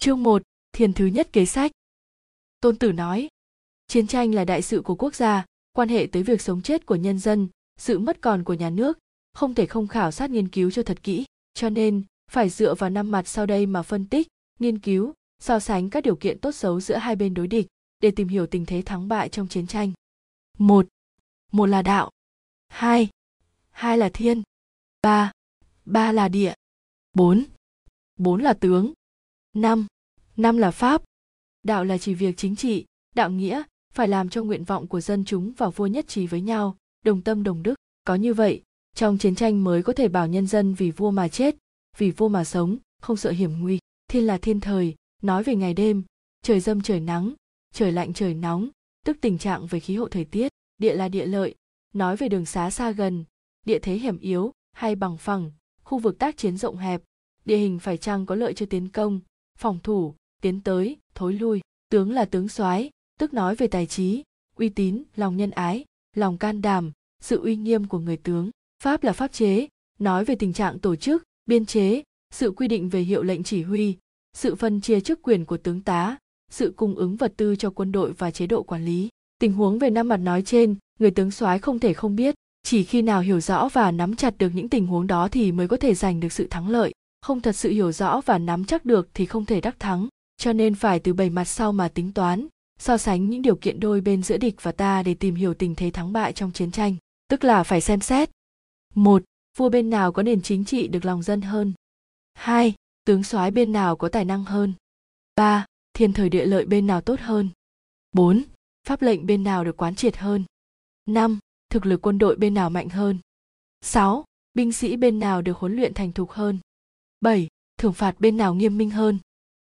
Chương 1, Thiền thứ nhất kế sách. Tôn Tử nói, chiến tranh là đại sự của quốc gia, quan hệ tới việc sống chết của nhân dân, sự mất còn của nhà nước, không thể không khảo sát nghiên cứu cho thật kỹ, cho nên phải dựa vào năm mặt sau đây mà phân tích, nghiên cứu, so sánh các điều kiện tốt xấu giữa hai bên đối địch để tìm hiểu tình thế thắng bại trong chiến tranh. Một, một là đạo. Hai, hai là thiên. Ba, ba là địa. Bốn, bốn là tướng. Năm, năm là pháp. Đạo là chỉ việc chính trị, đạo nghĩa, phải làm cho nguyện vọng của dân chúng và vua nhất trí với nhau, đồng tâm đồng đức. Có như vậy, trong chiến tranh mới có thể bảo nhân dân vì vua mà chết, vì vua mà sống, không sợ hiểm nguy. Thiên là thiên thời, nói về ngày đêm, trời dâm trời nắng, trời lạnh trời nóng, tức tình trạng về khí hậu thời tiết. Địa là địa lợi, nói về đường xá xa gần, địa thế hiểm yếu hay bằng phẳng, khu vực tác chiến rộng hẹp, địa hình phải chăng có lợi cho tiến công, phòng thủ, tiến tới, thối lui. Tướng là tướng soái, tức nói về tài trí, uy tín, lòng nhân ái, lòng can đảm, sự uy nghiêm của người tướng. Pháp là pháp chế, nói về tình trạng tổ chức, biên chế, sự quy định về hiệu lệnh chỉ huy, sự phân chia chức quyền của tướng tá, sự cung ứng vật tư cho quân đội và chế độ quản lý. Tình huống về năm mặt nói trên, người tướng soái không thể không biết, chỉ khi nào hiểu rõ và nắm chặt được những tình huống đó thì mới có thể giành được sự thắng lợi, không thật sự hiểu rõ và nắm chắc được thì không thể đắc thắng, cho nên phải từ bảy mặt sau mà tính toán, so sánh những điều kiện đôi bên giữa địch và ta để tìm hiểu tình thế thắng bại trong chiến tranh, tức là phải xem xét. Một, vua bên nào có nền chính trị được lòng dân hơn. Hai, tướng soái bên nào có tài năng hơn. Ba, thiên thời địa lợi bên nào tốt hơn. Bốn, pháp lệnh bên nào được quán triệt hơn. Năm, thực lực quân đội bên nào mạnh hơn. sáu, Binh sĩ bên nào được huấn luyện thành thục hơn. 7. Thưởng phạt bên nào nghiêm minh hơn.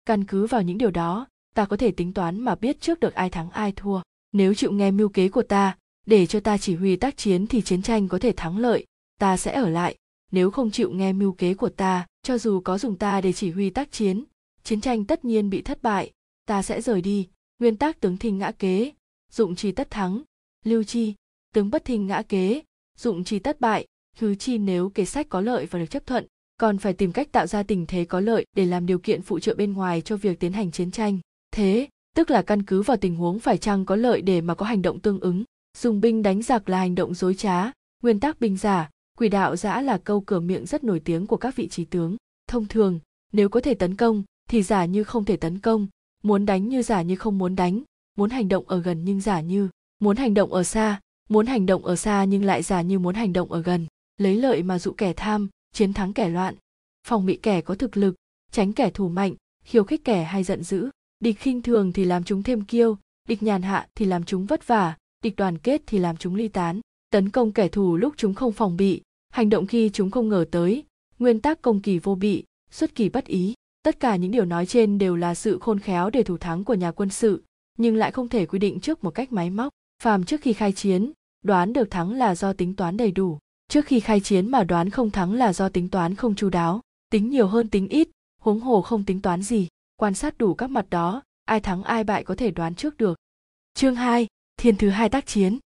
Căn cứ vào những điều đó, ta có thể tính toán mà biết trước được ai thắng ai thua. Nếu chịu nghe mưu kế của ta, để cho ta chỉ huy tác chiến thì chiến tranh có thể thắng lợi, ta sẽ ở lại. Nếu không chịu nghe mưu kế của ta, cho dù có dùng ta để chỉ huy tác chiến, chiến tranh tất nhiên bị thất bại, ta sẽ rời đi. Nguyên tắc tướng thinh ngã kế, dụng chi tất thắng, lưu chi, tướng bất thinh ngã kế, dụng chi tất bại, thứ chi nếu kế sách có lợi và được chấp thuận, còn phải tìm cách tạo ra tình thế có lợi để làm điều kiện phụ trợ bên ngoài cho việc tiến hành chiến tranh. Thế, tức là căn cứ vào tình huống phải chăng có lợi để mà có hành động tương ứng. Dùng binh đánh giặc là hành động dối trá, nguyên tắc binh giả, quỷ đạo giã là câu cửa miệng rất nổi tiếng của các vị trí tướng. Thông thường, nếu có thể tấn công, thì giả như không thể tấn công, muốn đánh như giả như không muốn đánh, muốn hành động ở gần nhưng giả như, muốn hành động ở xa, muốn hành động ở xa nhưng lại giả như muốn hành động ở gần lấy lợi mà dụ kẻ tham chiến thắng kẻ loạn. Phòng bị kẻ có thực lực, tránh kẻ thù mạnh, khiêu khích kẻ hay giận dữ. Địch khinh thường thì làm chúng thêm kiêu, địch nhàn hạ thì làm chúng vất vả, địch đoàn kết thì làm chúng ly tán. Tấn công kẻ thù lúc chúng không phòng bị, hành động khi chúng không ngờ tới. Nguyên tắc công kỳ vô bị, xuất kỳ bất ý. Tất cả những điều nói trên đều là sự khôn khéo để thủ thắng của nhà quân sự, nhưng lại không thể quy định trước một cách máy móc. Phàm trước khi khai chiến, đoán được thắng là do tính toán đầy đủ trước khi khai chiến mà đoán không thắng là do tính toán không chu đáo tính nhiều hơn tính ít huống hồ không tính toán gì quan sát đủ các mặt đó ai thắng ai bại có thể đoán trước được. Chương 2, thiên thứ hai tác chiến.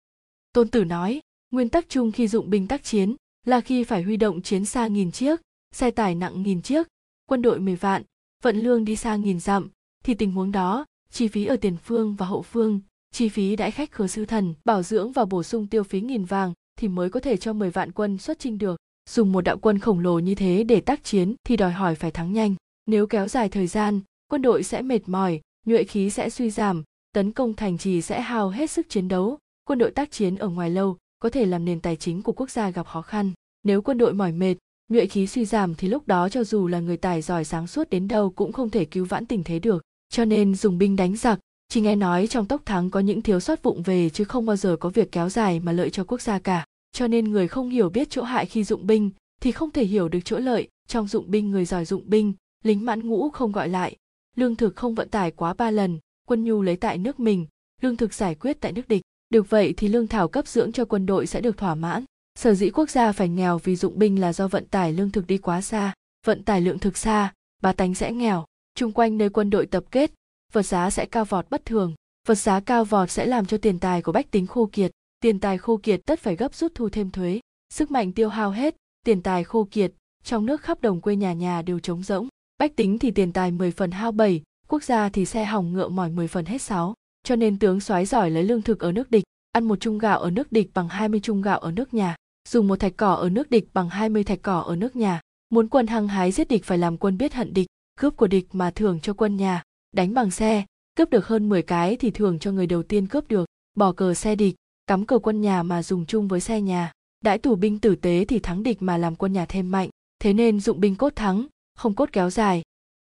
Tôn tử nói nguyên tắc chung khi dụng binh tác chiến là khi phải huy động chiến xa nghìn chiếc xe tải nặng nghìn chiếc quân đội 10 vạn vận lương đi xa nghìn dặm thì tình huống đó chi phí ở tiền phương và hậu phương chi phí đãi khách khứa sư thần bảo dưỡng và bổ sung tiêu phí nghìn vàng thì mới có thể cho 10 vạn quân xuất chinh được. Dùng một đạo quân khổng lồ như thế để tác chiến thì đòi hỏi phải thắng nhanh. Nếu kéo dài thời gian, quân đội sẽ mệt mỏi, nhuệ khí sẽ suy giảm, tấn công thành trì sẽ hao hết sức chiến đấu. Quân đội tác chiến ở ngoài lâu có thể làm nền tài chính của quốc gia gặp khó khăn. Nếu quân đội mỏi mệt, nhuệ khí suy giảm thì lúc đó cho dù là người tài giỏi sáng suốt đến đâu cũng không thể cứu vãn tình thế được. Cho nên dùng binh đánh giặc, chỉ nghe nói trong tốc thắng có những thiếu sót vụng về chứ không bao giờ có việc kéo dài mà lợi cho quốc gia cả. Cho nên người không hiểu biết chỗ hại khi dụng binh thì không thể hiểu được chỗ lợi. Trong dụng binh người giỏi dụng binh, lính mãn ngũ không gọi lại, lương thực không vận tải quá ba lần, quân nhu lấy tại nước mình, lương thực giải quyết tại nước địch. Được vậy thì lương thảo cấp dưỡng cho quân đội sẽ được thỏa mãn. Sở dĩ quốc gia phải nghèo vì dụng binh là do vận tải lương thực đi quá xa, vận tải lượng thực xa, bà tánh sẽ nghèo. Trung quanh nơi quân đội tập kết, vật giá sẽ cao vọt bất thường. Vật giá cao vọt sẽ làm cho tiền tài của bách tính khô kiệt. Tiền tài khô kiệt tất phải gấp rút thu thêm thuế. Sức mạnh tiêu hao hết, tiền tài khô kiệt, trong nước khắp đồng quê nhà nhà đều trống rỗng. Bách tính thì tiền tài 10 phần hao bảy quốc gia thì xe hỏng ngựa mỏi 10 phần hết sáu cho nên tướng soái giỏi lấy lương thực ở nước địch, ăn một chung gạo ở nước địch bằng 20 chung gạo ở nước nhà, dùng một thạch cỏ ở nước địch bằng 20 thạch cỏ ở nước nhà. Muốn quân hăng hái giết địch phải làm quân biết hận địch, cướp của địch mà thưởng cho quân nhà đánh bằng xe cướp được hơn 10 cái thì thưởng cho người đầu tiên cướp được. Bỏ cờ xe địch cắm cờ quân nhà mà dùng chung với xe nhà. Đãi tù binh tử tế thì thắng địch mà làm quân nhà thêm mạnh. Thế nên dụng binh cốt thắng không cốt kéo dài.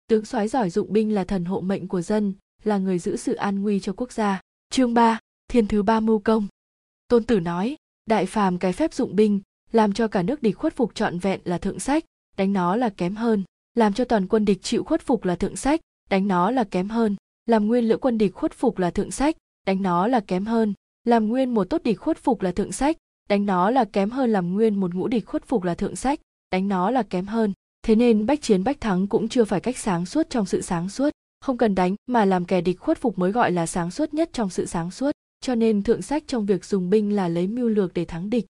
Tướng soái giỏi dụng binh là thần hộ mệnh của dân là người giữ sự an nguy cho quốc gia. Chương 3, thiên thứ ba mưu công. Tôn tử nói đại phàm cái phép dụng binh làm cho cả nước địch khuất phục trọn vẹn là thượng sách đánh nó là kém hơn. Làm cho toàn quân địch chịu khuất phục là thượng sách đánh nó là kém hơn. Làm nguyên lữ quân địch khuất phục là thượng sách. Đánh nó là kém hơn. Làm nguyên một tốt địch khuất phục là thượng sách. Đánh nó là kém hơn làm nguyên một ngũ địch khuất phục là thượng sách. Đánh nó là kém hơn. Thế nên bách chiến, bách thắng cũng chưa phải cách sáng suốt trong sự sáng suốt. Không cần đánh, mà làm kẻ địch khuất phục mới gọi là sáng suốt nhất trong sự sáng suốt. Cho nên thượng sách trong việc dùng binh là lấy mưu lược để thắng địch.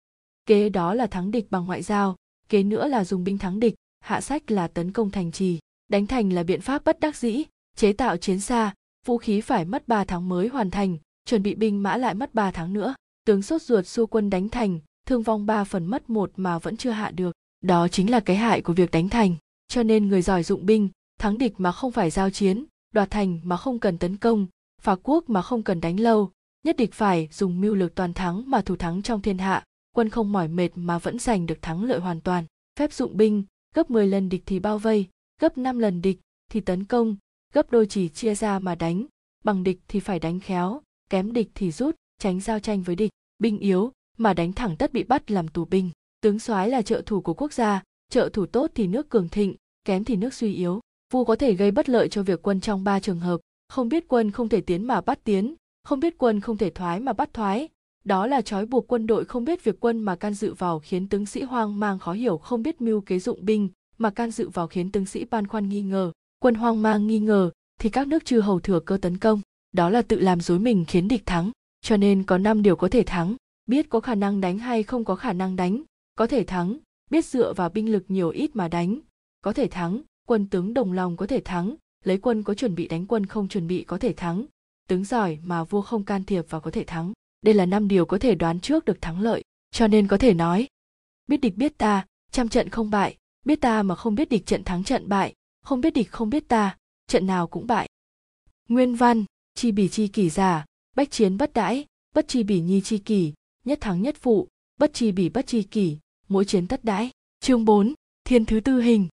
Kế đó là thắng địch bằng ngoại giao, kế nữa là dùng binh thắng địch, hạ sách là tấn công thành trì đánh thành là biện pháp bất đắc dĩ, chế tạo chiến xa, vũ khí phải mất 3 tháng mới hoàn thành, chuẩn bị binh mã lại mất 3 tháng nữa. Tướng sốt ruột xua quân đánh thành, thương vong 3 phần mất một mà vẫn chưa hạ được. Đó chính là cái hại của việc đánh thành. Cho nên người giỏi dụng binh, thắng địch mà không phải giao chiến, đoạt thành mà không cần tấn công, phá quốc mà không cần đánh lâu, nhất địch phải dùng mưu lược toàn thắng mà thủ thắng trong thiên hạ, quân không mỏi mệt mà vẫn giành được thắng lợi hoàn toàn. Phép dụng binh, gấp 10 lần địch thì bao vây gấp 5 lần địch thì tấn công, gấp đôi chỉ chia ra mà đánh, bằng địch thì phải đánh khéo, kém địch thì rút, tránh giao tranh với địch, binh yếu, mà đánh thẳng tất bị bắt làm tù binh. Tướng soái là trợ thủ của quốc gia, trợ thủ tốt thì nước cường thịnh, kém thì nước suy yếu. Vua có thể gây bất lợi cho việc quân trong ba trường hợp, không biết quân không thể tiến mà bắt tiến, không biết quân không thể thoái mà bắt thoái. Đó là trói buộc quân đội không biết việc quân mà can dự vào khiến tướng sĩ hoang mang khó hiểu không biết mưu kế dụng binh mà can dự vào khiến tướng sĩ ban khoăn nghi ngờ, quân hoang mang nghi ngờ, thì các nước chư hầu thừa cơ tấn công. Đó là tự làm dối mình khiến địch thắng. Cho nên có năm điều có thể thắng, biết có khả năng đánh hay không có khả năng đánh. Có thể thắng, biết dựa vào binh lực nhiều ít mà đánh. Có thể thắng, quân tướng đồng lòng có thể thắng. Lấy quân có chuẩn bị đánh quân không chuẩn bị có thể thắng. Tướng giỏi mà vua không can thiệp và có thể thắng. Đây là năm điều có thể đoán trước được thắng lợi. Cho nên có thể nói, biết địch biết ta, trăm trận không bại biết ta mà không biết địch trận thắng trận bại không biết địch không biết ta trận nào cũng bại. Nguyên văn chi bỉ chi kỷ giả bách chiến bất đãi bất chi bỉ nhi chi kỷ nhất thắng nhất phụ bất chi bỉ bất chi kỷ mỗi chiến tất đãi. Chương 4, thiên thứ tư hình.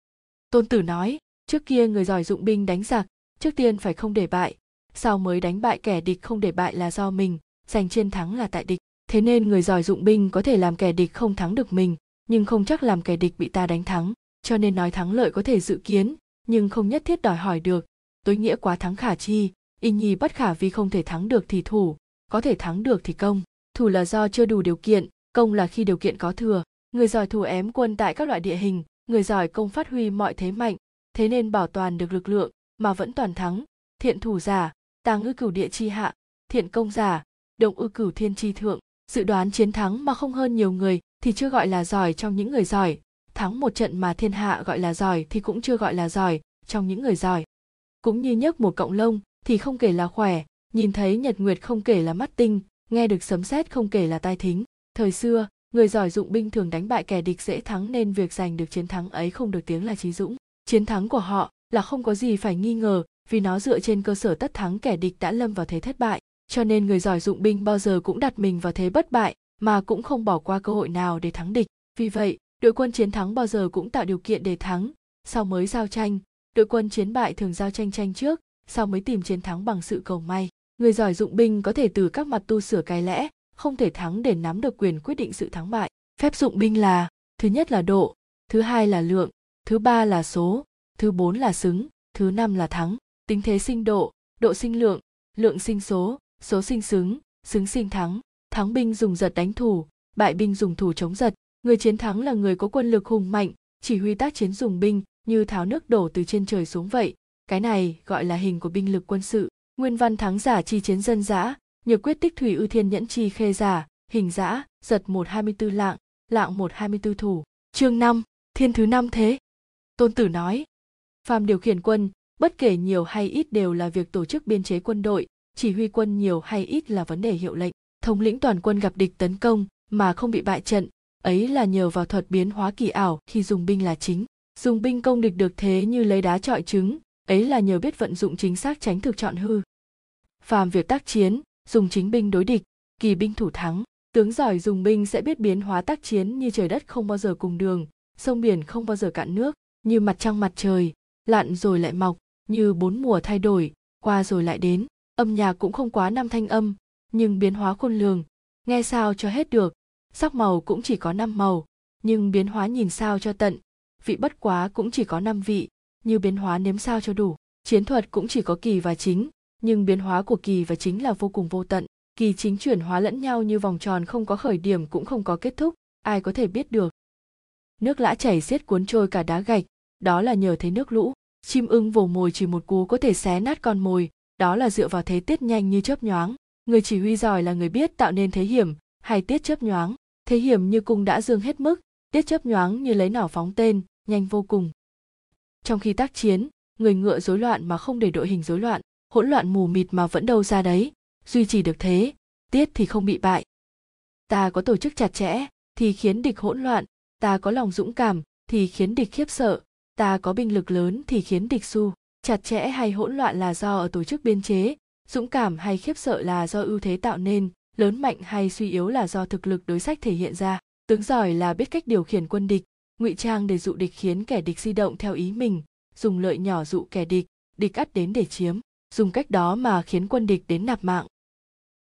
Tôn tử nói trước kia người giỏi dụng binh đánh giặc trước tiên phải không để bại sau mới đánh bại kẻ địch không để bại là do mình giành chiến thắng là tại địch. Thế nên người giỏi dụng binh có thể làm kẻ địch không thắng được mình nhưng không chắc làm kẻ địch bị ta đánh thắng, cho nên nói thắng lợi có thể dự kiến, nhưng không nhất thiết đòi hỏi được. Tối nghĩa quá thắng khả chi, y nhi bất khả vì không thể thắng được thì thủ, có thể thắng được thì công. Thủ là do chưa đủ điều kiện, công là khi điều kiện có thừa. Người giỏi thủ ém quân tại các loại địa hình, người giỏi công phát huy mọi thế mạnh, thế nên bảo toàn được lực lượng, mà vẫn toàn thắng. Thiện thủ giả tàng ư cửu địa chi hạ, thiện công giả động ư cửu thiên chi thượng, dự đoán chiến thắng mà không hơn nhiều người thì chưa gọi là giỏi trong những người giỏi. Thắng một trận mà thiên hạ gọi là giỏi thì cũng chưa gọi là giỏi trong những người giỏi. Cũng như nhấc một cộng lông thì không kể là khỏe, nhìn thấy nhật nguyệt không kể là mắt tinh, nghe được sấm sét không kể là tai thính. Thời xưa, người giỏi dụng binh thường đánh bại kẻ địch dễ thắng nên việc giành được chiến thắng ấy không được tiếng là trí dũng. Chiến thắng của họ là không có gì phải nghi ngờ vì nó dựa trên cơ sở tất thắng kẻ địch đã lâm vào thế thất bại. Cho nên người giỏi dụng binh bao giờ cũng đặt mình vào thế bất bại mà cũng không bỏ qua cơ hội nào để thắng địch. Vì vậy, đội quân chiến thắng bao giờ cũng tạo điều kiện để thắng. Sau mới giao tranh, đội quân chiến bại thường giao tranh tranh trước, sau mới tìm chiến thắng bằng sự cầu may. Người giỏi dụng binh có thể từ các mặt tu sửa cái lẽ, không thể thắng để nắm được quyền quyết định sự thắng bại. Phép dụng binh là, thứ nhất là độ, thứ hai là lượng, thứ ba là số, thứ bốn là xứng, thứ năm là thắng. Tính thế sinh độ độ sinh lượng lượng sinh số số sinh xứng xứng sinh thắng thắng binh dùng giật đánh thủ, bại binh dùng thủ chống giật. Người chiến thắng là người có quân lực hùng mạnh, chỉ huy tác chiến dùng binh như tháo nước đổ từ trên trời xuống vậy. Cái này gọi là hình của binh lực quân sự. Nguyên văn thắng giả chi chiến dân giã nhược quyết tích thủy ư thiên nhẫn chi khê giả, hình giã giật một hai mươi tư lạng lạng một hai mươi tư thủ. Chương năm, thiên thứ năm thế. Tôn tử nói, phàm điều khiển quân, bất kể nhiều hay ít đều là việc tổ chức biên chế quân đội, chỉ huy quân nhiều hay ít là vấn đề hiệu lệnh thống lĩnh toàn quân gặp địch tấn công mà không bị bại trận, ấy là nhờ vào thuật biến hóa kỳ ảo khi dùng binh là chính. Dùng binh công địch được thế như lấy đá trọi trứng, ấy là nhờ biết vận dụng chính xác tránh thực chọn hư. Phàm việc tác chiến, dùng chính binh đối địch, kỳ binh thủ thắng, tướng giỏi dùng binh sẽ biết biến hóa tác chiến như trời đất không bao giờ cùng đường, sông biển không bao giờ cạn nước, như mặt trăng mặt trời, lặn rồi lại mọc, như bốn mùa thay đổi, qua rồi lại đến, âm nhạc cũng không quá năm thanh âm nhưng biến hóa khôn lường, nghe sao cho hết được. Sắc màu cũng chỉ có năm màu, nhưng biến hóa nhìn sao cho tận. Vị bất quá cũng chỉ có năm vị, như biến hóa nếm sao cho đủ. Chiến thuật cũng chỉ có kỳ và chính, nhưng biến hóa của kỳ và chính là vô cùng vô tận. Kỳ chính chuyển hóa lẫn nhau như vòng tròn không có khởi điểm cũng không có kết thúc, ai có thể biết được. Nước lã chảy xiết cuốn trôi cả đá gạch, đó là nhờ thấy nước lũ. Chim ưng vồ mồi chỉ một cú có thể xé nát con mồi, đó là dựa vào thế tiết nhanh như chớp nhoáng người chỉ huy giỏi là người biết tạo nên thế hiểm hay tiết chớp nhoáng. Thế hiểm như cung đã dương hết mức, tiết chớp nhoáng như lấy nỏ phóng tên, nhanh vô cùng. Trong khi tác chiến, người ngựa rối loạn mà không để đội hình rối loạn, hỗn loạn mù mịt mà vẫn đâu ra đấy. Duy trì được thế, tiết thì không bị bại. Ta có tổ chức chặt chẽ thì khiến địch hỗn loạn, ta có lòng dũng cảm thì khiến địch khiếp sợ, ta có binh lực lớn thì khiến địch su. Chặt chẽ hay hỗn loạn là do ở tổ chức biên chế dũng cảm hay khiếp sợ là do ưu thế tạo nên, lớn mạnh hay suy yếu là do thực lực đối sách thể hiện ra. Tướng giỏi là biết cách điều khiển quân địch, ngụy trang để dụ địch khiến kẻ địch di động theo ý mình, dùng lợi nhỏ dụ kẻ địch địch ắt đến để chiếm, dùng cách đó mà khiến quân địch đến nạp mạng.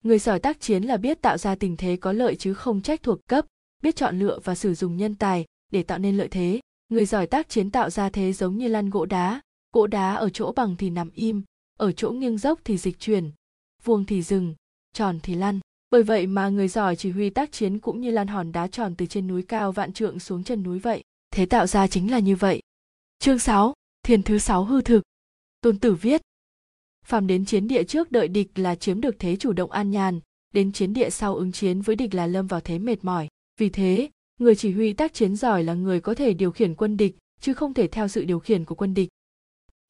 Người giỏi tác chiến là biết tạo ra tình thế có lợi chứ không trách thuộc cấp, biết chọn lựa và sử dụng nhân tài để tạo nên lợi thế. Người giỏi tác chiến tạo ra thế giống như lăn gỗ đá gỗ đá ở chỗ bằng thì nằm im ở chỗ nghiêng dốc thì dịch chuyển vuông thì dừng tròn thì lăn. Bởi vậy mà người giỏi chỉ huy tác chiến cũng như lan hòn đá tròn từ trên núi cao vạn trượng xuống chân núi vậy. Thế tạo ra chính là như vậy. Chương 6, thiền thứ sáu hư thực. Tôn tử viết phàm đến chiến địa trước đợi địch là chiếm được thế chủ động an nhàn đến chiến địa sau ứng chiến với địch là lâm vào thế mệt mỏi. Vì thế người chỉ huy tác chiến giỏi là người có thể điều khiển quân địch chứ không thể theo sự điều khiển của quân địch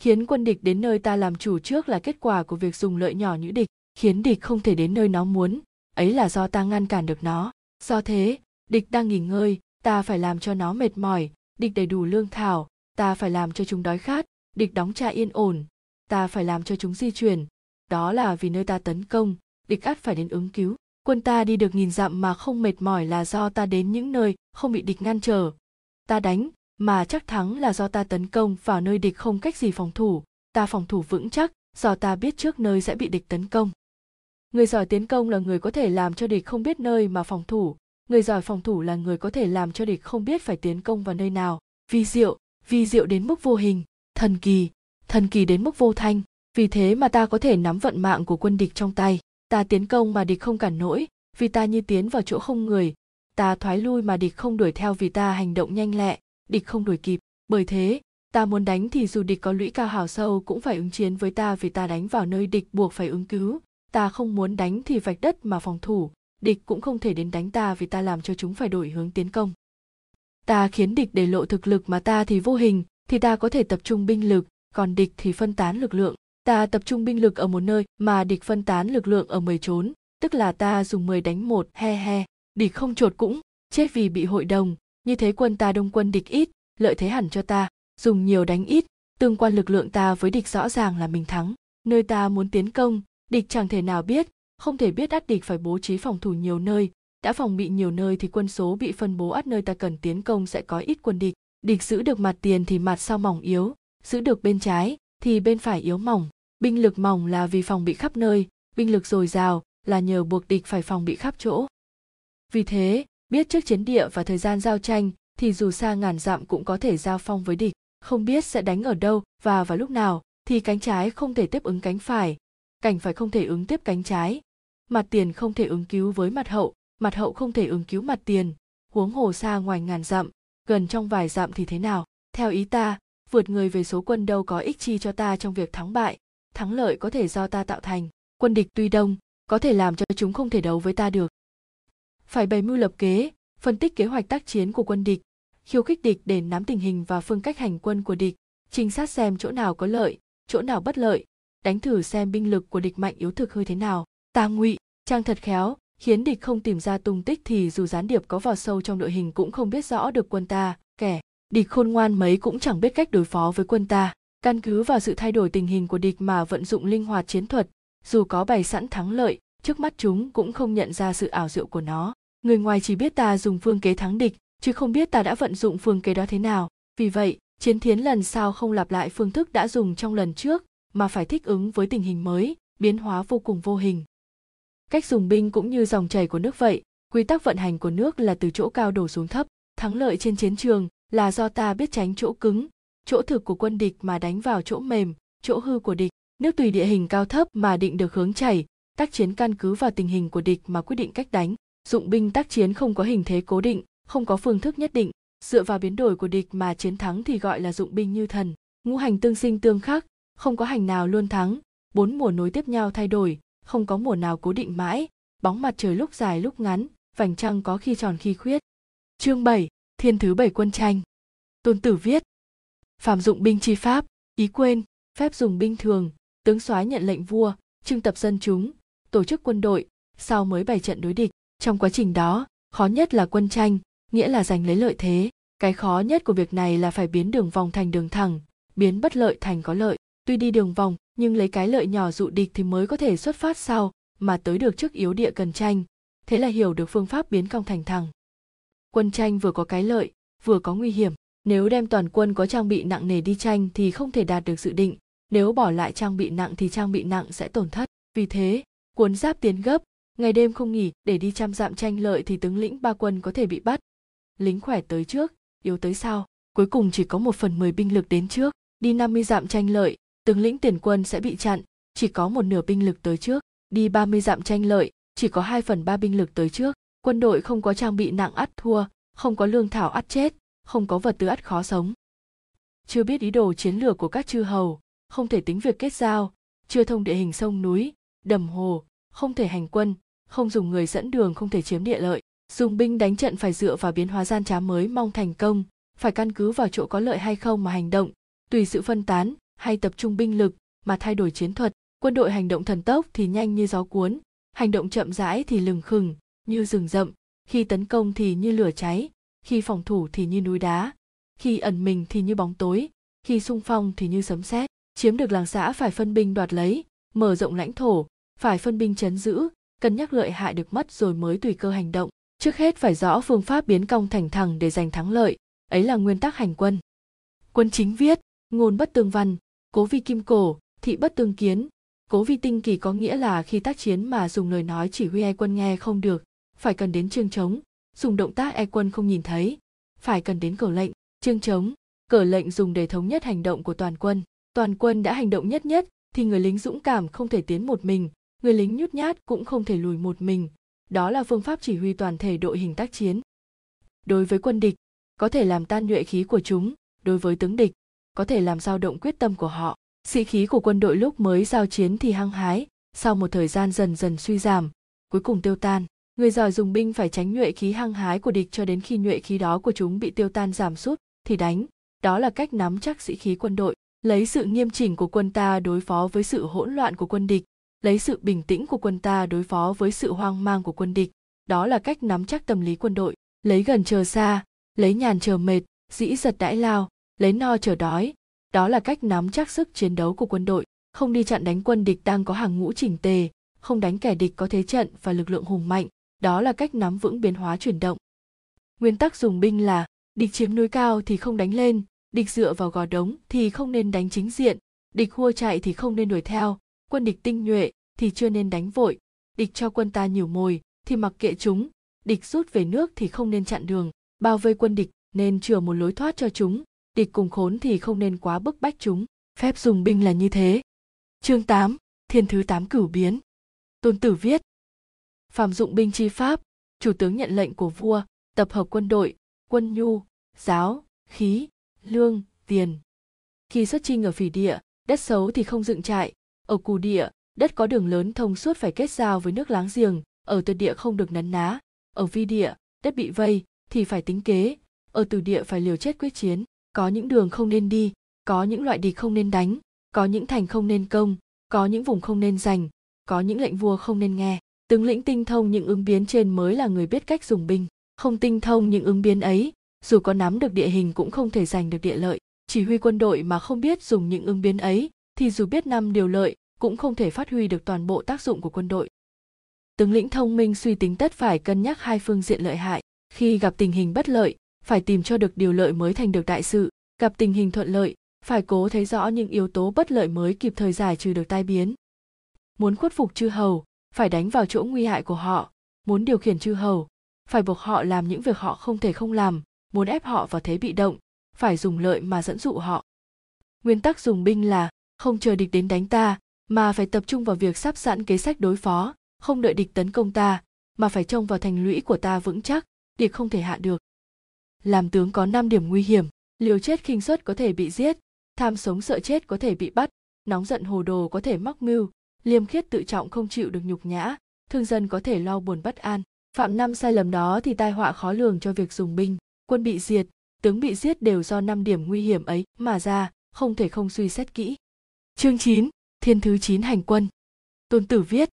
khiến quân địch đến nơi ta làm chủ trước là kết quả của việc dùng lợi nhỏ nhữ địch, khiến địch không thể đến nơi nó muốn. Ấy là do ta ngăn cản được nó. Do thế, địch đang nghỉ ngơi, ta phải làm cho nó mệt mỏi. Địch đầy đủ lương thảo, ta phải làm cho chúng đói khát. Địch đóng trại yên ổn, ta phải làm cho chúng di chuyển. Đó là vì nơi ta tấn công, địch ắt phải đến ứng cứu. Quân ta đi được nghìn dặm mà không mệt mỏi là do ta đến những nơi không bị địch ngăn trở. Ta đánh mà chắc thắng là do ta tấn công vào nơi địch không cách gì phòng thủ. Ta phòng thủ vững chắc, do ta biết trước nơi sẽ bị địch tấn công. Người giỏi tiến công là người có thể làm cho địch không biết nơi mà phòng thủ. Người giỏi phòng thủ là người có thể làm cho địch không biết phải tiến công vào nơi nào. Vi diệu vi diệu đến mức vô hình. Thần kỳ thần kỳ đến mức vô thanh. Vì thế mà ta có thể nắm vận mạng của quân địch trong tay. Ta tiến công mà địch không cản nổi, vì ta như tiến vào chỗ không người. Ta thoái lui mà địch không đuổi theo vì ta hành động nhanh lẹ địch không đuổi kịp. Bởi thế, ta muốn đánh thì dù địch có lũy cao hào sâu cũng phải ứng chiến với ta vì ta đánh vào nơi địch buộc phải ứng cứu. Ta không muốn đánh thì vạch đất mà phòng thủ. Địch cũng không thể đến đánh ta vì ta làm cho chúng phải đổi hướng tiến công. Ta khiến địch để lộ thực lực mà ta thì vô hình, thì ta có thể tập trung binh lực, còn địch thì phân tán lực lượng. Ta tập trung binh lực ở một nơi mà địch phân tán lực lượng ở mười chốn, tức là ta dùng 10 đánh một, he he. Địch không trột cũng, chết vì bị hội đồng như thế quân ta đông quân địch ít, lợi thế hẳn cho ta, dùng nhiều đánh ít, tương quan lực lượng ta với địch rõ ràng là mình thắng. Nơi ta muốn tiến công, địch chẳng thể nào biết, không thể biết ắt địch phải bố trí phòng thủ nhiều nơi. Đã phòng bị nhiều nơi thì quân số bị phân bố ắt nơi ta cần tiến công sẽ có ít quân địch. Địch giữ được mặt tiền thì mặt sau mỏng yếu, giữ được bên trái thì bên phải yếu mỏng. Binh lực mỏng là vì phòng bị khắp nơi, binh lực dồi dào là nhờ buộc địch phải phòng bị khắp chỗ. Vì thế biết trước chiến địa và thời gian giao tranh, thì dù xa ngàn dặm cũng có thể giao phong với địch. Không biết sẽ đánh ở đâu và vào lúc nào, thì cánh trái không thể tiếp ứng cánh phải. Cảnh phải không thể ứng tiếp cánh trái. Mặt tiền không thể ứng cứu với mặt hậu mặt hậu không thể ứng cứu mặt tiền. Huống hồ xa ngoài ngàn dặm, gần trong vài dặm thì thế nào? Theo ý ta, vượt người về số quân đâu có ích chi cho ta trong việc thắng bại. Thắng lợi có thể do ta tạo thành. Quân địch tuy đông, có thể làm cho chúng không thể đấu với ta được phải bày mưu lập kế, phân tích kế hoạch tác chiến của quân địch, khiêu khích địch để nắm tình hình và phương cách hành quân của địch, trinh sát xem chỗ nào có lợi, chỗ nào bất lợi, đánh thử xem binh lực của địch mạnh yếu thực hơi thế nào. Ta ngụy, trang thật khéo, khiến địch không tìm ra tung tích thì dù gián điệp có vào sâu trong đội hình cũng không biết rõ được quân ta, kẻ địch khôn ngoan mấy cũng chẳng biết cách đối phó với quân ta. Căn cứ vào sự thay đổi tình hình của địch mà vận dụng linh hoạt chiến thuật, dù có bày sẵn thắng lợi, trước mắt chúng cũng không nhận ra sự ảo diệu của nó người ngoài chỉ biết ta dùng phương kế thắng địch, chứ không biết ta đã vận dụng phương kế đó thế nào. Vì vậy, chiến thiến lần sau không lặp lại phương thức đã dùng trong lần trước, mà phải thích ứng với tình hình mới, biến hóa vô cùng vô hình. Cách dùng binh cũng như dòng chảy của nước vậy, quy tắc vận hành của nước là từ chỗ cao đổ xuống thấp, thắng lợi trên chiến trường là do ta biết tránh chỗ cứng, chỗ thực của quân địch mà đánh vào chỗ mềm, chỗ hư của địch. Nước tùy địa hình cao thấp mà định được hướng chảy, tác chiến căn cứ vào tình hình của địch mà quyết định cách đánh dụng binh tác chiến không có hình thế cố định không có phương thức nhất định. Dựa vào biến đổi của địch mà chiến thắng thì gọi là dụng binh như thần. Ngũ hành tương sinh tương khắc không có hành nào luôn thắng. Bốn mùa nối tiếp nhau thay đổi không có mùa nào cố định mãi. Bóng mặt trời lúc dài lúc ngắn vành trăng có khi tròn khi khuyết. Chương 7, thiên thứ bảy quân tranh. Tôn tử viết. Phạm dụng binh chi pháp ý quên phép dùng binh thường tướng soái nhận lệnh vua trưng tập dân chúng tổ chức quân đội sau mới bày trận đối địch trong quá trình đó, khó nhất là quân tranh, nghĩa là giành lấy lợi thế. Cái khó nhất của việc này là phải biến đường vòng thành đường thẳng, biến bất lợi thành có lợi. Tuy đi đường vòng, nhưng lấy cái lợi nhỏ dụ địch thì mới có thể xuất phát sau, mà tới được trước yếu địa cần tranh. Thế là hiểu được phương pháp biến cong thành thẳng. Quân tranh vừa có cái lợi, vừa có nguy hiểm. Nếu đem toàn quân có trang bị nặng nề đi tranh thì không thể đạt được dự định. Nếu bỏ lại trang bị nặng thì trang bị nặng sẽ tổn thất. Vì thế, cuốn giáp tiến gấp ngày đêm không nghỉ, để đi trăm dặm tranh lợi thì tướng lĩnh ba quân có thể bị bắt. Lính khỏe tới trước, yếu tới sau. Cuối cùng chỉ có một phần mười binh lực đến trước. Đi 50 dặm tranh lợi, tướng lĩnh tiền quân sẽ bị chặn. Chỉ có một nửa binh lực tới trước. Đi 30 dặm tranh lợi, chỉ có 2 phần 3 binh lực tới trước. Quân đội không có trang bị nặng ắt thua, không có lương thảo ắt chết, không có vật tư ắt khó sống. Chưa biết ý đồ chiến lược của các chư hầu, không thể tính việc kết giao. Chưa thông địa hình sông núi, đầm hồ, không thể hành quân không dùng người dẫn đường không thể chiếm địa lợi. Dùng binh đánh trận phải dựa vào biến hóa gian trá mới mong thành công, phải căn cứ vào chỗ có lợi hay không mà hành động. Tùy sự phân tán, hay tập trung binh lực, mà thay đổi chiến thuật, quân đội hành động thần tốc thì nhanh như gió cuốn, hành động chậm rãi thì lừng khừng, như rừng rậm, khi tấn công thì như lửa cháy, khi phòng thủ thì như núi đá, khi ẩn mình thì như bóng tối, khi sung phong thì như sấm sét. Chiếm được làng xã phải phân binh đoạt lấy, mở rộng lãnh thổ, phải phân binh chấn giữ cân nhắc lợi hại được mất rồi mới tùy cơ hành động. Trước hết phải rõ phương pháp biến cong thành thẳng để giành thắng lợi. Ấy là nguyên tắc hành quân. Quân chính viết, ngôn bất tương văn, cố vi kim cổ, thị bất tương kiến. Cố vi tinh kỳ có nghĩa là khi tác chiến mà dùng lời nói chỉ huy ai quân nghe không được, phải cần đến chương trống dùng động tác e quân không nhìn thấy, phải cần đến cờ lệnh. Chương trống cờ lệnh dùng để thống nhất hành động của toàn quân. Toàn quân đã hành động nhất nhất, thì người lính dũng cảm không thể tiến một mình người lính nhút nhát cũng không thể lùi một mình. Đó là phương pháp chỉ huy toàn thể đội hình tác chiến. Đối với quân địch, có thể làm tan nhuệ khí của chúng. Đối với tướng địch, có thể làm dao động quyết tâm của họ. Sĩ khí của quân đội lúc mới giao chiến thì hăng hái, sau một thời gian dần dần suy giảm, cuối cùng tiêu tan. Người giỏi dùng binh phải tránh nhuệ khí hăng hái của địch cho đến khi nhuệ khí đó của chúng bị tiêu tan giảm sút, thì đánh. Đó là cách nắm chắc sĩ khí quân đội, lấy sự nghiêm chỉnh của quân ta đối phó với sự hỗn loạn của quân địch lấy sự bình tĩnh của quân ta đối phó với sự hoang mang của quân địch. Đó là cách nắm chắc tâm lý quân đội. Lấy gần chờ xa, lấy nhàn chờ mệt, dĩ giật đãi lao, lấy no chờ đói. Đó là cách nắm chắc sức chiến đấu của quân đội. Không đi chặn đánh quân địch đang có hàng ngũ chỉnh tề, không đánh kẻ địch có thế trận và lực lượng hùng mạnh. Đó là cách nắm vững biến hóa chuyển động. Nguyên tắc dùng binh là, địch chiếm núi cao thì không đánh lên, địch dựa vào gò đống thì không nên đánh chính diện, địch hua chạy thì không nên đuổi theo quân địch tinh nhuệ thì chưa nên đánh vội. Địch cho quân ta nhiều mồi thì mặc kệ chúng. Địch rút về nước thì không nên chặn đường bao vây quân địch nên chừa một lối thoát cho chúng. Địch cùng khốn thì không nên quá bức bách chúng. Phép dùng binh là như thế. Chương 8, thiên thứ tám cửu biến. Tôn tử viết. Phạm dụng binh chi pháp chủ tướng nhận lệnh của vua tập hợp quân đội quân nhu giáo khí lương tiền. Khi xuất chinh ở phỉ địa đất xấu thì không dựng trại ở cù địa, đất có đường lớn thông suốt phải kết giao với nước láng giềng, ở tuyệt địa không được nắn ná. Ở vi địa, đất bị vây thì phải tính kế, ở từ địa phải liều chết quyết chiến. Có những đường không nên đi, có những loại địch không nên đánh, có những thành không nên công, có những vùng không nên giành, có những lệnh vua không nên nghe. Tướng lĩnh tinh thông những ứng biến trên mới là người biết cách dùng binh. Không tinh thông những ứng biến ấy, dù có nắm được địa hình cũng không thể giành được địa lợi. Chỉ huy quân đội mà không biết dùng những ứng biến ấy thì dù biết năm điều lợi, cũng không thể phát huy được toàn bộ tác dụng của quân đội. Tướng lĩnh thông minh suy tính tất phải cân nhắc hai phương diện lợi hại. Khi gặp tình hình bất lợi, phải tìm cho được điều lợi mới thành được đại sự. Gặp tình hình thuận lợi, phải cố thấy rõ những yếu tố bất lợi mới kịp thời giải trừ được tai biến. Muốn khuất phục chư hầu, phải đánh vào chỗ nguy hại của họ. Muốn điều khiển chư hầu, phải buộc họ làm những việc họ không thể không làm. Muốn ép họ vào thế bị động, phải dùng lợi mà dẫn dụ họ. Nguyên tắc dùng binh là không chờ địch đến đánh ta, mà phải tập trung vào việc sắp sẵn kế sách đối phó, không đợi địch tấn công ta, mà phải trông vào thành lũy của ta vững chắc, địch không thể hạ được. Làm tướng có 5 điểm nguy hiểm, liều chết khinh suất có thể bị giết, tham sống sợ chết có thể bị bắt, nóng giận hồ đồ có thể mắc mưu, liêm khiết tự trọng không chịu được nhục nhã, thương dân có thể lo buồn bất an. Phạm năm sai lầm đó thì tai họa khó lường cho việc dùng binh, quân bị diệt, tướng bị giết đều do năm điểm nguy hiểm ấy mà ra, không thể không suy xét kỹ chương 9, thiên thứ 9 hành quân. Tôn tử viết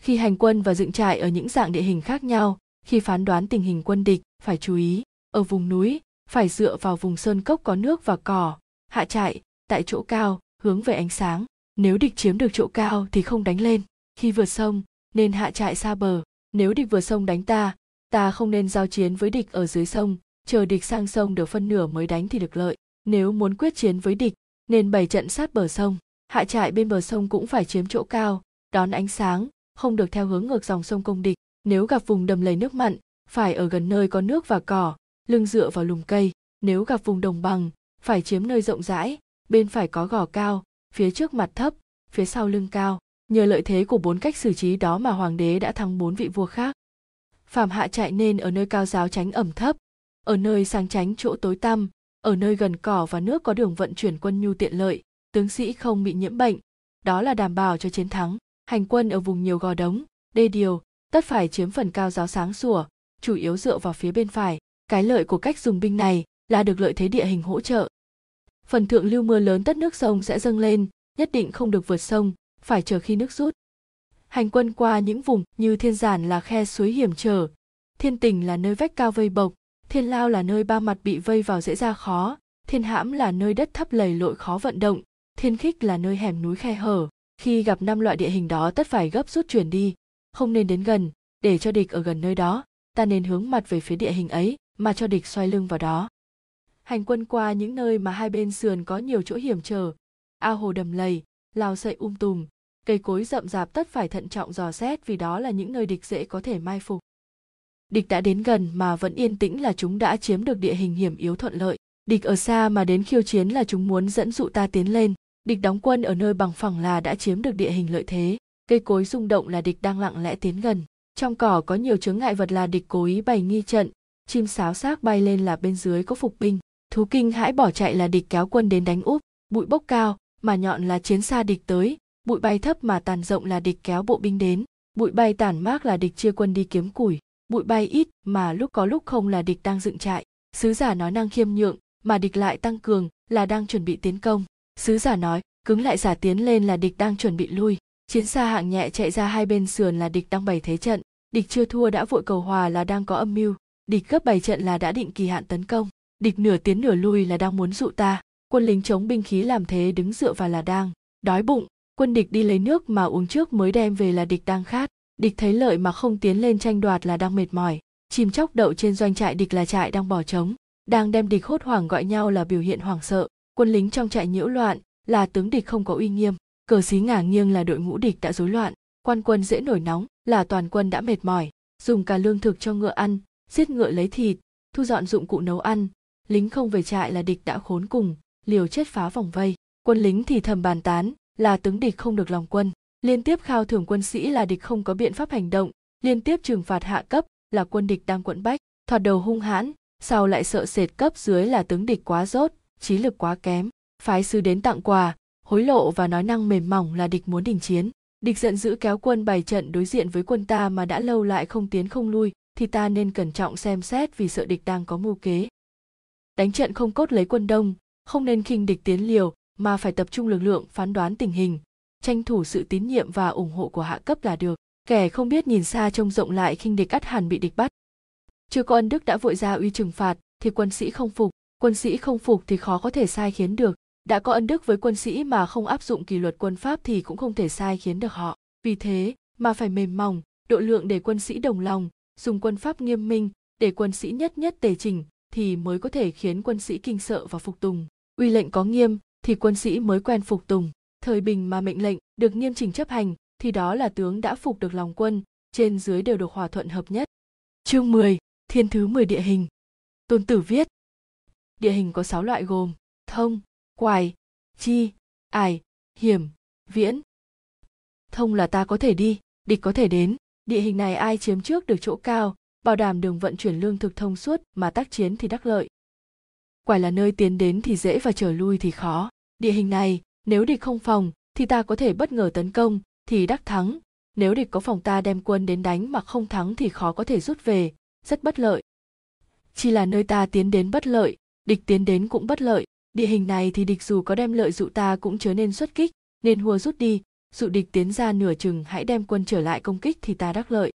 khi hành quân và dựng trại ở những dạng địa hình khác nhau khi phán đoán tình hình quân địch phải chú ý ở vùng núi phải dựa vào vùng sơn cốc có nước và cỏ hạ trại tại chỗ cao hướng về ánh sáng. Nếu địch chiếm được chỗ cao thì không đánh lên. Khi vượt sông nên hạ trại xa bờ. Nếu địch vượt sông đánh ta ta không nên giao chiến với địch ở dưới sông chờ địch sang sông được phân nửa mới đánh thì được lợi. Nếu muốn quyết chiến với địch nên bày trận sát bờ sông. Hạ trại bên bờ sông cũng phải chiếm chỗ cao, đón ánh sáng, không được theo hướng ngược dòng sông công địch. Nếu gặp vùng đầm lầy nước mặn, phải ở gần nơi có nước và cỏ, lưng dựa vào lùm cây. Nếu gặp vùng đồng bằng, phải chiếm nơi rộng rãi, bên phải có gò cao, phía trước mặt thấp, phía sau lưng cao. Nhờ lợi thế của bốn cách xử trí đó mà hoàng đế đã thắng bốn vị vua khác. Phạm hạ chạy nên ở nơi cao giáo tránh ẩm thấp, ở nơi sang tránh chỗ tối tăm ở nơi gần cỏ và nước có đường vận chuyển quân nhu tiện lợi, tướng sĩ không bị nhiễm bệnh. Đó là đảm bảo cho chiến thắng. Hành quân ở vùng nhiều gò đống, đê điều, tất phải chiếm phần cao giáo sáng sủa, chủ yếu dựa vào phía bên phải. Cái lợi của cách dùng binh này là được lợi thế địa hình hỗ trợ. Phần thượng lưu mưa lớn tất nước sông sẽ dâng lên, nhất định không được vượt sông, phải chờ khi nước rút. Hành quân qua những vùng như thiên giản là khe suối hiểm trở. Thiên tình là nơi vách cao vây bộc thiên lao là nơi ba mặt bị vây vào dễ ra khó, thiên hãm là nơi đất thấp lầy lội khó vận động, thiên khích là nơi hẻm núi khe hở. Khi gặp năm loại địa hình đó tất phải gấp rút chuyển đi. Không nên đến gần, để cho địch ở gần nơi đó, ta nên hướng mặt về phía địa hình ấy, mà cho địch xoay lưng vào đó. Hành quân qua những nơi mà hai bên sườn có nhiều chỗ hiểm trở. Ao hồ đầm lầy, lao sậy um tùm. Cây cối rậm rạp tất phải thận trọng dò xét vì đó là những nơi địch dễ có thể mai phục địch đã đến gần mà vẫn yên tĩnh là chúng đã chiếm được địa hình hiểm yếu thuận lợi. Địch ở xa mà đến khiêu chiến là chúng muốn dẫn dụ ta tiến lên. Địch đóng quân ở nơi bằng phẳng là đã chiếm được địa hình lợi thế. Cây cối rung động là địch đang lặng lẽ tiến gần. Trong cỏ có nhiều chướng ngại vật là địch cố ý bày nghi trận. Chim sáo xác bay lên là bên dưới có phục binh. Thú kinh hãi bỏ chạy là địch kéo quân đến đánh úp. Bụi bốc cao, mà nhọn là chiến xa địch tới. Bụi bay thấp mà tàn rộng là địch kéo bộ binh đến. Bụi bay tản mát là địch chia quân đi kiếm củi bụi bay ít, mà lúc có lúc không là địch đang dựng trại. Sứ giả nói năng khiêm nhượng, mà địch lại tăng cường, là đang chuẩn bị tiến công. Sứ giả nói, cứng lại giả tiến lên là địch đang chuẩn bị lui. Chiến xa hạng nhẹ chạy ra hai bên sườn là địch đang bày thế trận. Địch chưa thua đã vội cầu hòa là đang có âm mưu. Địch gấp bày trận là đã định kỳ hạn tấn công. Địch nửa tiến nửa lui là đang muốn dụ ta. Quân lính chống binh khí làm thế đứng dựa vào là đang, đói bụng. Quân địch đi lấy nước mà uống trước mới đem về là địch đang khát địch thấy lợi mà không tiến lên tranh đoạt là đang mệt mỏi. Chim chóc đậu trên doanh trại địch là trại đang bỏ trống. Đang đem địch hốt hoảng gọi nhau là biểu hiện hoảng sợ. Quân lính trong trại nhiễu loạn, là tướng địch không có uy nghiêm. Cờ xí ngả nghiêng là đội ngũ địch đã rối loạn. Quan quân dễ nổi nóng, là toàn quân đã mệt mỏi. Dùng cả lương thực cho ngựa ăn, giết ngựa lấy thịt, thu dọn dụng cụ nấu ăn. Lính không về trại là địch đã khốn cùng, liều chết phá vòng vây. Quân lính thì thầm bàn tán, là tướng địch không được lòng quân liên tiếp khao thưởng quân sĩ là địch không có biện pháp hành động, liên tiếp trừng phạt hạ cấp là quân địch đang quẫn bách, thoạt đầu hung hãn, sau lại sợ sệt cấp dưới là tướng địch quá rốt, trí lực quá kém, phái sứ đến tặng quà, hối lộ và nói năng mềm mỏng là địch muốn đình chiến. Địch giận dữ kéo quân bày trận đối diện với quân ta mà đã lâu lại không tiến không lui, thì ta nên cẩn trọng xem xét vì sợ địch đang có mưu kế. Đánh trận không cốt lấy quân đông, không nên khinh địch tiến liều, mà phải tập trung lực lượng phán đoán tình hình tranh thủ sự tín nhiệm và ủng hộ của hạ cấp là được. Kẻ không biết nhìn xa trông rộng lại khinh địch ắt hẳn bị địch bắt. Chưa có ân đức đã vội ra uy trừng phạt, thì quân sĩ không phục. Quân sĩ không phục thì khó có thể sai khiến được. Đã có ân đức với quân sĩ mà không áp dụng kỷ luật quân pháp thì cũng không thể sai khiến được họ. Vì thế, mà phải mềm mỏng, độ lượng để quân sĩ đồng lòng, dùng quân pháp nghiêm minh, để quân sĩ nhất nhất tề chỉnh thì mới có thể khiến quân sĩ kinh sợ và phục tùng. Uy lệnh có nghiêm, thì quân sĩ mới quen phục tùng thời bình mà mệnh lệnh được nghiêm chỉnh chấp hành thì đó là tướng đã phục được lòng quân trên dưới đều được hòa thuận hợp nhất. Chương 10, thiên thứ 10 địa hình. Tôn tử viết. Địa hình có 6 loại gồm thông quài chi ải hiểm viễn. Thông là ta có thể đi địch có thể đến. Địa hình này ai chiếm trước được chỗ cao bảo đảm đường vận chuyển lương thực thông suốt mà tác chiến thì đắc lợi. Quài là nơi tiến đến thì dễ và trở lui thì khó. Địa hình này nếu địch không phòng, thì ta có thể bất ngờ tấn công, thì đắc thắng. Nếu địch có phòng ta đem quân đến đánh mà không thắng thì khó có thể rút về. Rất bất lợi. Chỉ là nơi ta tiến đến bất lợi, địch tiến đến cũng bất lợi. Địa hình này thì địch dù có đem lợi dụ ta cũng chớ nên xuất kích, nên hùa rút đi. Dụ địch tiến ra nửa chừng, hãy đem quân trở lại công kích thì ta đắc lợi.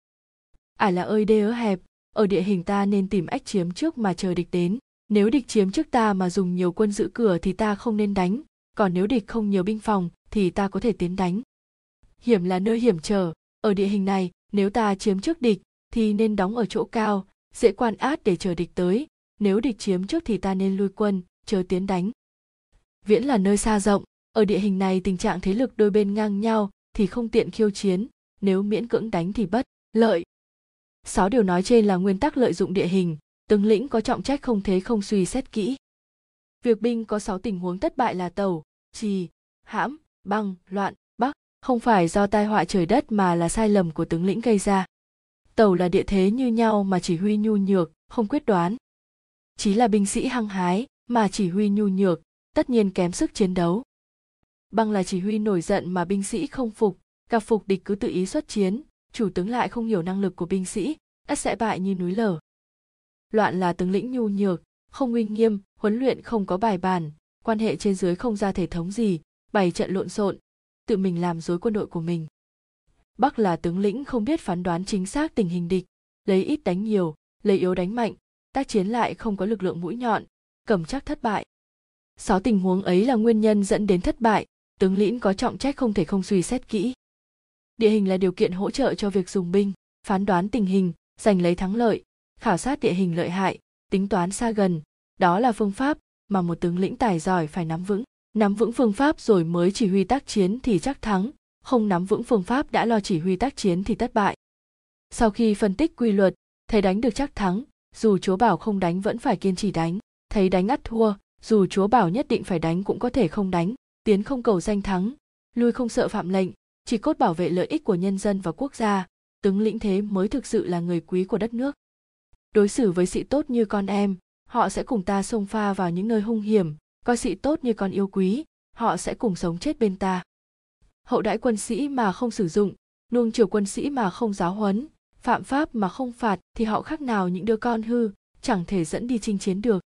Ải là ơi đê ớ hẹp, ở địa hình ta nên tìm ách chiếm trước mà chờ địch đến. Nếu địch chiếm trước ta mà dùng nhiều quân giữ cửa thì ta không nên đánh còn nếu địch không nhiều binh phòng, thì ta có thể tiến đánh. Hiểm là nơi hiểm trở. Ở địa hình này, nếu ta chiếm trước địch, thì nên đóng ở chỗ cao dễ quan át để chờ địch tới. Nếu địch chiếm trước thì ta nên lui quân, chờ tiến đánh. Viễn là nơi xa rộng. Ở địa hình này tình trạng thế lực đôi bên ngang nhau, thì không tiện khiêu chiến. Nếu miễn cưỡng đánh thì bất lợi. Sáu điều nói trên là nguyên tắc lợi dụng địa hình. Tướng lĩnh có trọng trách không thế không suy xét kỹ. Việc binh có sáu tình huống thất bại là tàu trì, hãm, băng, loạn, bắc, không phải do tai họa trời đất mà là sai lầm của tướng lĩnh gây ra. Tàu là địa thế như nhau mà chỉ huy nhu nhược, không quyết đoán. Chí là binh sĩ hăng hái, mà chỉ huy nhu nhược, tất nhiên kém sức chiến đấu. Băng là chỉ huy nổi giận mà binh sĩ không phục gặp phục địch cứ tự ý xuất chiến, chủ tướng lại không hiểu năng lực của binh sĩ, ắt sẽ bại như núi lở. Loạn là tướng lĩnh nhu nhược, không uy nghiêm, huấn luyện không có bài bản quan hệ trên dưới không ra thể thống gì, bày trận lộn xộn, tự mình làm dối quân đội của mình. Bắc là tướng lĩnh không biết phán đoán chính xác tình hình địch, lấy ít đánh nhiều, lấy yếu đánh mạnh, tác chiến lại không có lực lượng mũi nhọn, cầm chắc thất bại. Sáu tình huống ấy là nguyên nhân dẫn đến thất bại, tướng lĩnh có trọng trách không thể không suy xét kỹ. Địa hình là điều kiện hỗ trợ cho việc dùng binh, phán đoán tình hình, giành lấy thắng lợi, khảo sát địa hình lợi hại, tính toán xa gần, đó là phương pháp mà một tướng lĩnh tài giỏi phải nắm vững. Nắm vững phương pháp rồi mới chỉ huy tác chiến thì chắc thắng. Không nắm vững phương pháp đã lo chỉ huy tác chiến thì thất bại. Sau khi phân tích quy luật, thấy đánh được chắc thắng, dù chúa bảo không đánh vẫn phải kiên trì đánh. Thấy đánh ắt thua, dù chúa bảo nhất định phải đánh cũng có thể không đánh, tiến không cầu danh thắng. Lui không sợ phạm lệnh, chỉ cốt bảo vệ lợi ích của nhân dân và quốc gia. Tướng lĩnh thế mới thực sự là người quý của đất nước. Đối xử với sĩ tốt như con em họ sẽ cùng ta xông pha vào những nơi hung hiểm, coi sĩ tốt như con yêu quý, họ sẽ cùng sống chết bên ta. Hậu đãi quân sĩ mà không sử dụng, nuông chiều quân sĩ mà không giáo huấn, phạm pháp mà không phạt thì họ khác nào những đứa con hư, chẳng thể dẫn đi chinh chiến được.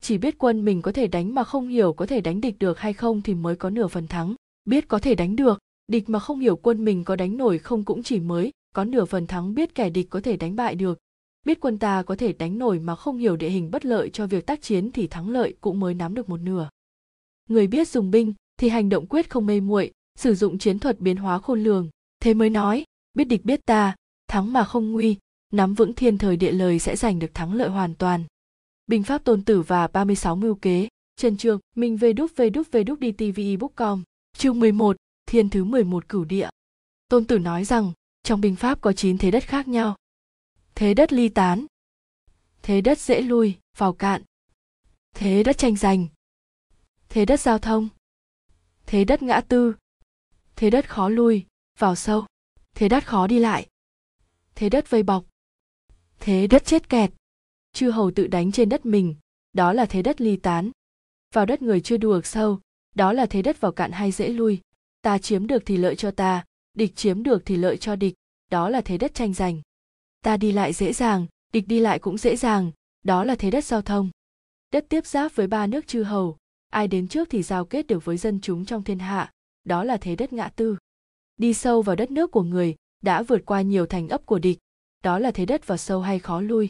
Chỉ biết quân mình có thể đánh mà không hiểu có thể đánh địch được hay không thì mới có nửa phần thắng. Biết có thể đánh được, địch mà không hiểu quân mình có đánh nổi không cũng chỉ mới, có nửa phần thắng biết kẻ địch có thể đánh bại được biết quân ta có thể đánh nổi mà không hiểu địa hình bất lợi cho việc tác chiến thì thắng lợi cũng mới nắm được một nửa người biết dùng binh thì hành động quyết không mê muội sử dụng chiến thuật biến hóa khôn lường thế mới nói biết địch biết ta thắng mà không nguy nắm vững thiên thời địa lời sẽ giành được thắng lợi hoàn toàn binh pháp tôn tử và 36 mưu kế Trần Trường, Minh về đúc về đúc về đúc đi TV com Chương 11, Thiên thứ 11 cửu địa. Tôn tử nói rằng, trong binh pháp có 9 thế đất khác nhau. Thế đất ly tán. Thế đất dễ lui, vào cạn. Thế đất tranh giành. Thế đất giao thông. Thế đất ngã tư. Thế đất khó lui, vào sâu. Thế đất khó đi lại. Thế đất vây bọc. Thế đất chết kẹt. Chư hầu tự đánh trên đất mình, đó là thế đất ly tán. Vào đất người chưa đùa sâu, đó là thế đất vào cạn hay dễ lui. Ta chiếm được thì lợi cho ta, địch chiếm được thì lợi cho địch, đó là thế đất tranh giành ta đi lại dễ dàng, địch đi lại cũng dễ dàng, đó là thế đất giao thông. Đất tiếp giáp với ba nước chư hầu, ai đến trước thì giao kết được với dân chúng trong thiên hạ, đó là thế đất ngã tư. Đi sâu vào đất nước của người, đã vượt qua nhiều thành ấp của địch, đó là thế đất vào sâu hay khó lui.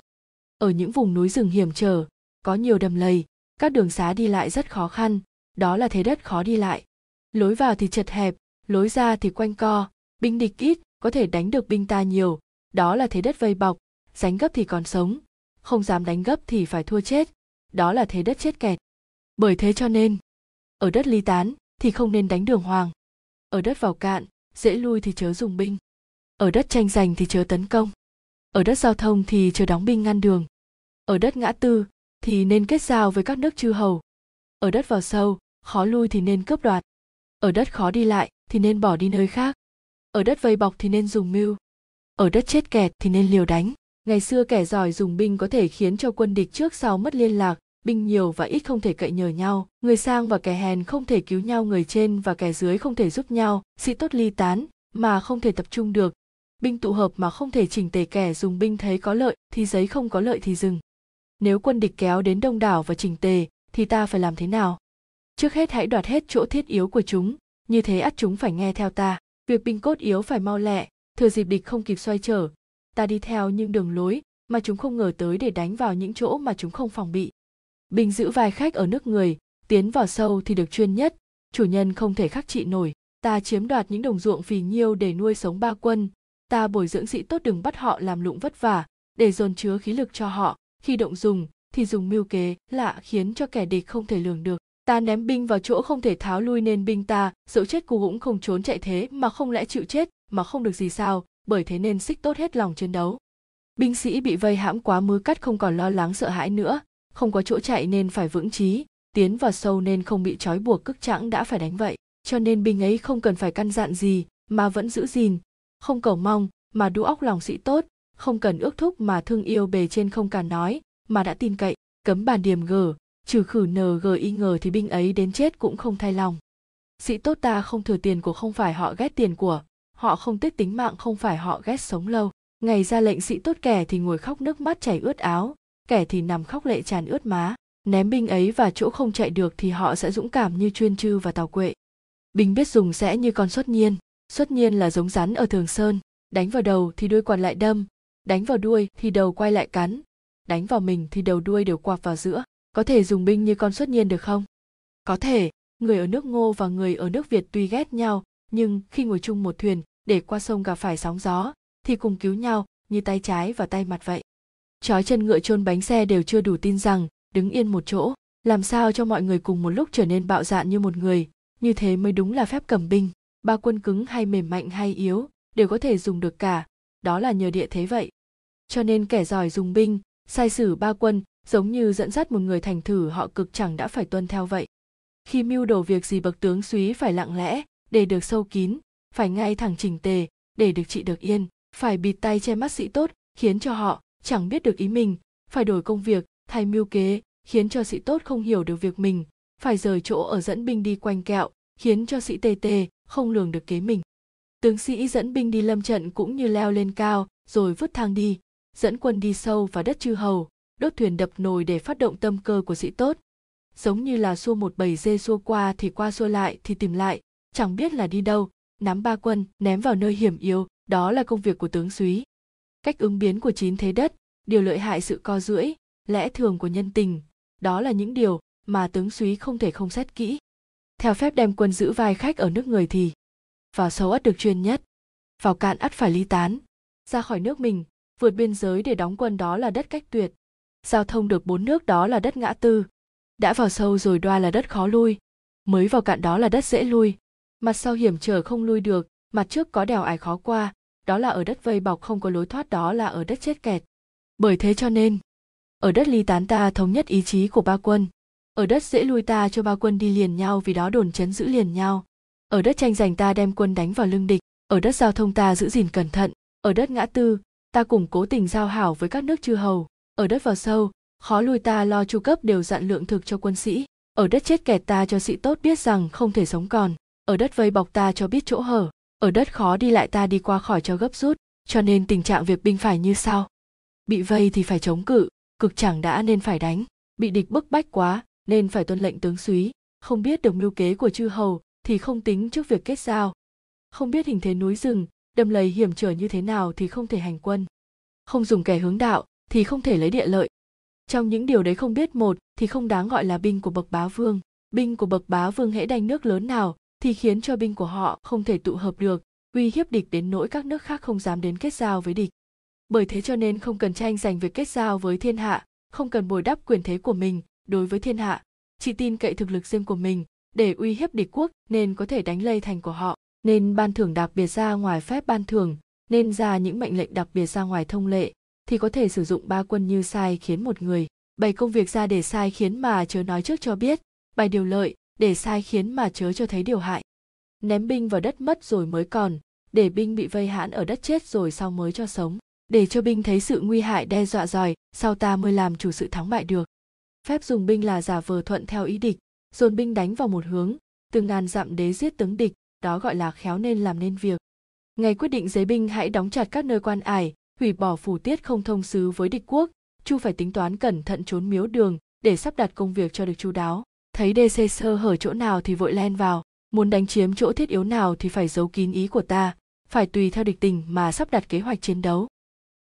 Ở những vùng núi rừng hiểm trở, có nhiều đầm lầy, các đường xá đi lại rất khó khăn, đó là thế đất khó đi lại. Lối vào thì chật hẹp, lối ra thì quanh co, binh địch ít, có thể đánh được binh ta nhiều đó là thế đất vây bọc, đánh gấp thì còn sống, không dám đánh gấp thì phải thua chết. Đó là thế đất chết kẹt. Bởi thế cho nên, ở đất ly tán thì không nên đánh đường hoàng. Ở đất vào cạn, dễ lui thì chớ dùng binh. Ở đất tranh giành thì chớ tấn công. Ở đất giao thông thì chớ đóng binh ngăn đường. Ở đất ngã tư thì nên kết giao với các nước chư hầu. Ở đất vào sâu, khó lui thì nên cướp đoạt. Ở đất khó đi lại thì nên bỏ đi nơi khác. Ở đất vây bọc thì nên dùng mưu ở đất chết kẹt thì nên liều đánh. Ngày xưa kẻ giỏi dùng binh có thể khiến cho quân địch trước sau mất liên lạc, binh nhiều và ít không thể cậy nhờ nhau, người sang và kẻ hèn không thể cứu nhau người trên và kẻ dưới không thể giúp nhau, sĩ tốt ly tán mà không thể tập trung được. Binh tụ hợp mà không thể chỉnh tề kẻ dùng binh thấy có lợi thì giấy không có lợi thì dừng. Nếu quân địch kéo đến đông đảo và chỉnh tề thì ta phải làm thế nào? Trước hết hãy đoạt hết chỗ thiết yếu của chúng, như thế ắt chúng phải nghe theo ta. Việc binh cốt yếu phải mau lẹ thừa dịp địch không kịp xoay trở, ta đi theo những đường lối mà chúng không ngờ tới để đánh vào những chỗ mà chúng không phòng bị. Bình giữ vài khách ở nước người, tiến vào sâu thì được chuyên nhất. Chủ nhân không thể khắc trị nổi, ta chiếm đoạt những đồng ruộng phì nhiêu để nuôi sống ba quân. Ta bồi dưỡng sĩ tốt đừng bắt họ làm lụng vất vả, để dồn chứa khí lực cho họ. Khi động dùng, thì dùng mưu kế lạ khiến cho kẻ địch không thể lường được ta ném binh vào chỗ không thể tháo lui nên binh ta, dẫu chết cô cũng không trốn chạy thế, mà không lẽ chịu chết, mà không được gì sao, bởi thế nên xích tốt hết lòng chiến đấu. Binh sĩ bị vây hãm quá mứ cắt không còn lo lắng sợ hãi nữa, không có chỗ chạy nên phải vững chí, tiến vào sâu nên không bị trói buộc cức chẵng đã phải đánh vậy. Cho nên binh ấy không cần phải căn dặn gì, mà vẫn giữ gìn, không cầu mong, mà đu óc lòng sĩ tốt, không cần ước thúc mà thương yêu bề trên không cả nói, mà đã tin cậy, cấm bàn điểm gờ trừ khử nờ ngờ thì binh ấy đến chết cũng không thay lòng. Sĩ tốt ta không thừa tiền của không phải họ ghét tiền của, họ không tiếc tính mạng không phải họ ghét sống lâu. Ngày ra lệnh sĩ tốt kẻ thì ngồi khóc nước mắt chảy ướt áo, kẻ thì nằm khóc lệ tràn ướt má. Ném binh ấy và chỗ không chạy được thì họ sẽ dũng cảm như chuyên chư và tàu quệ. Binh biết dùng sẽ như con xuất nhiên xuất nhiên là giống rắn ở thường sơn. Đánh vào đầu thì đuôi còn lại đâm, đánh vào đuôi thì đầu quay lại cắn, đánh vào mình thì đầu đuôi đều quạp vào giữa có thể dùng binh như con xuất nhiên được không? Có thể. Người ở nước ngô và người ở nước việt tuy ghét nhau, nhưng khi ngồi chung một thuyền để qua sông gặp phải sóng gió, thì cùng cứu nhau như tay trái và tay mặt vậy. Trói chân ngựa chôn bánh xe đều chưa đủ tin rằng đứng yên một chỗ. Làm sao cho mọi người cùng một lúc trở nên bạo dạn như một người? Như thế mới đúng là phép cầm binh. Ba quân cứng hay mềm mạnh hay yếu đều có thể dùng được cả. Đó là nhờ địa thế vậy. Cho nên kẻ giỏi dùng binh, sai sử ba quân giống như dẫn dắt một người thành thử, họ cực chẳng đã phải tuân theo vậy. Khi mưu đồ việc gì bậc tướng súy phải lặng lẽ, để được sâu kín, phải ngay thẳng chỉnh tề, để được trị được yên, phải bịt tay che mắt sĩ tốt, khiến cho họ chẳng biết được ý mình, phải đổi công việc, thay mưu kế, khiến cho sĩ tốt không hiểu được việc mình, phải rời chỗ ở dẫn binh đi quanh kẹo, khiến cho sĩ tê tê không lường được kế mình. Tướng sĩ dẫn binh đi lâm trận cũng như leo lên cao, rồi vứt thang đi, dẫn quân đi sâu vào đất chư hầu đốt thuyền đập nồi để phát động tâm cơ của sĩ tốt. Giống như là xua một bầy dê xua qua thì qua xua lại thì tìm lại, chẳng biết là đi đâu, nắm ba quân, ném vào nơi hiểm yếu, đó là công việc của tướng súy cách ứng biến của chín thế đất, điều lợi hại sự co rưỡi lẽ thường của nhân tình, đó là những điều mà tướng súy không thể không xét kỹ. Theo phép đem quân giữ vai khách ở nước người thì, vào sâu ắt được chuyên nhất, vào cạn ắt phải ly tán. Ra khỏi nước mình, vượt biên giới để đóng quân đó là đất cách tuyệt giao thông được bốn nước đó là đất ngã tư. Đã vào sâu rồi đoa là đất khó lui. Mới vào cạn đó là đất dễ lui. Mặt sau hiểm trở không lui được, mặt trước có đèo ải khó qua, đó là ở đất vây bọc không có lối thoát đó là ở đất chết kẹt. Bởi thế cho nên, ở đất ly tán ta thống nhất ý chí của ba quân. Ở đất dễ lui ta cho ba quân đi liền nhau vì đó đồn chấn giữ liền nhau. Ở đất tranh giành ta đem quân đánh vào lưng địch. Ở đất giao thông ta giữ gìn cẩn thận. Ở đất ngã tư, ta củng cố tình giao hảo với các nước chư hầu ở đất vào sâu, khó lui ta lo chu cấp đều dặn lượng thực cho quân sĩ. Ở đất chết kẹt ta cho sĩ tốt biết rằng không thể sống còn. Ở đất vây bọc ta cho biết chỗ hở. Ở đất khó đi lại ta đi qua khỏi cho gấp rút. Cho nên tình trạng việc binh phải như sau. Bị vây thì phải chống cự. Cực chẳng đã nên phải đánh. Bị địch bức bách quá, nên phải tuân lệnh tướng súy không biết được mưu kế của chư hầu, thì không tính trước việc kết giao. Không biết hình thế núi rừng, đầm lầy hiểm trở như thế nào thì không thể hành quân. Không dùng kẻ hướng đạo thì không thể lấy địa lợi. Trong những điều đấy không biết một, thì không đáng gọi là binh của bậc bá vương. Binh của bậc bá vương hễ đánh nước lớn nào, thì khiến cho binh của họ không thể tụ hợp được, uy hiếp địch đến nỗi các nước khác không dám đến kết giao với địch. Bởi thế cho nên không cần tranh giành việc kết giao với thiên hạ, không cần bồi đắp quyền thế của mình đối với thiên hạ. Chỉ tin cậy thực lực riêng của mình, để uy hiếp địch quốc nên có thể đánh lây thành của họ. Nên ban thưởng đặc biệt ra ngoài phép ban thưởng, nên ra những mệnh lệnh đặc biệt ra ngoài thông lệ thì có thể sử dụng ba quân như sai khiến một người. Bày công việc ra để sai khiến mà chớ nói trước cho biết. Bày điều lợi để sai khiến mà chớ cho thấy điều hại. Ném binh vào đất mất rồi mới còn, để binh bị vây hãn ở đất chết rồi sau mới cho sống. Để cho binh thấy sự nguy hại đe dọa giỏi sau ta mới làm chủ sự thắng bại được. Phép dùng binh là giả vờ thuận theo ý địch, dồn binh đánh vào một hướng. Từ ngàn dặm đế giết tướng địch, đó gọi là khéo nên làm nên việc. Ngày quyết định giấy binh hãy đóng chặt các nơi quan ải hủy bỏ phủ tiết không thông sứ với địch quốc chu phải tính toán cẩn thận trốn miếu đường để sắp đặt công việc cho được chu đáo. Thấy dc sơ hở chỗ nào thì vội len vào muốn đánh chiếm chỗ thiết yếu nào thì phải giấu kín ý của ta phải tùy theo địch tình mà sắp đặt kế hoạch chiến đấu.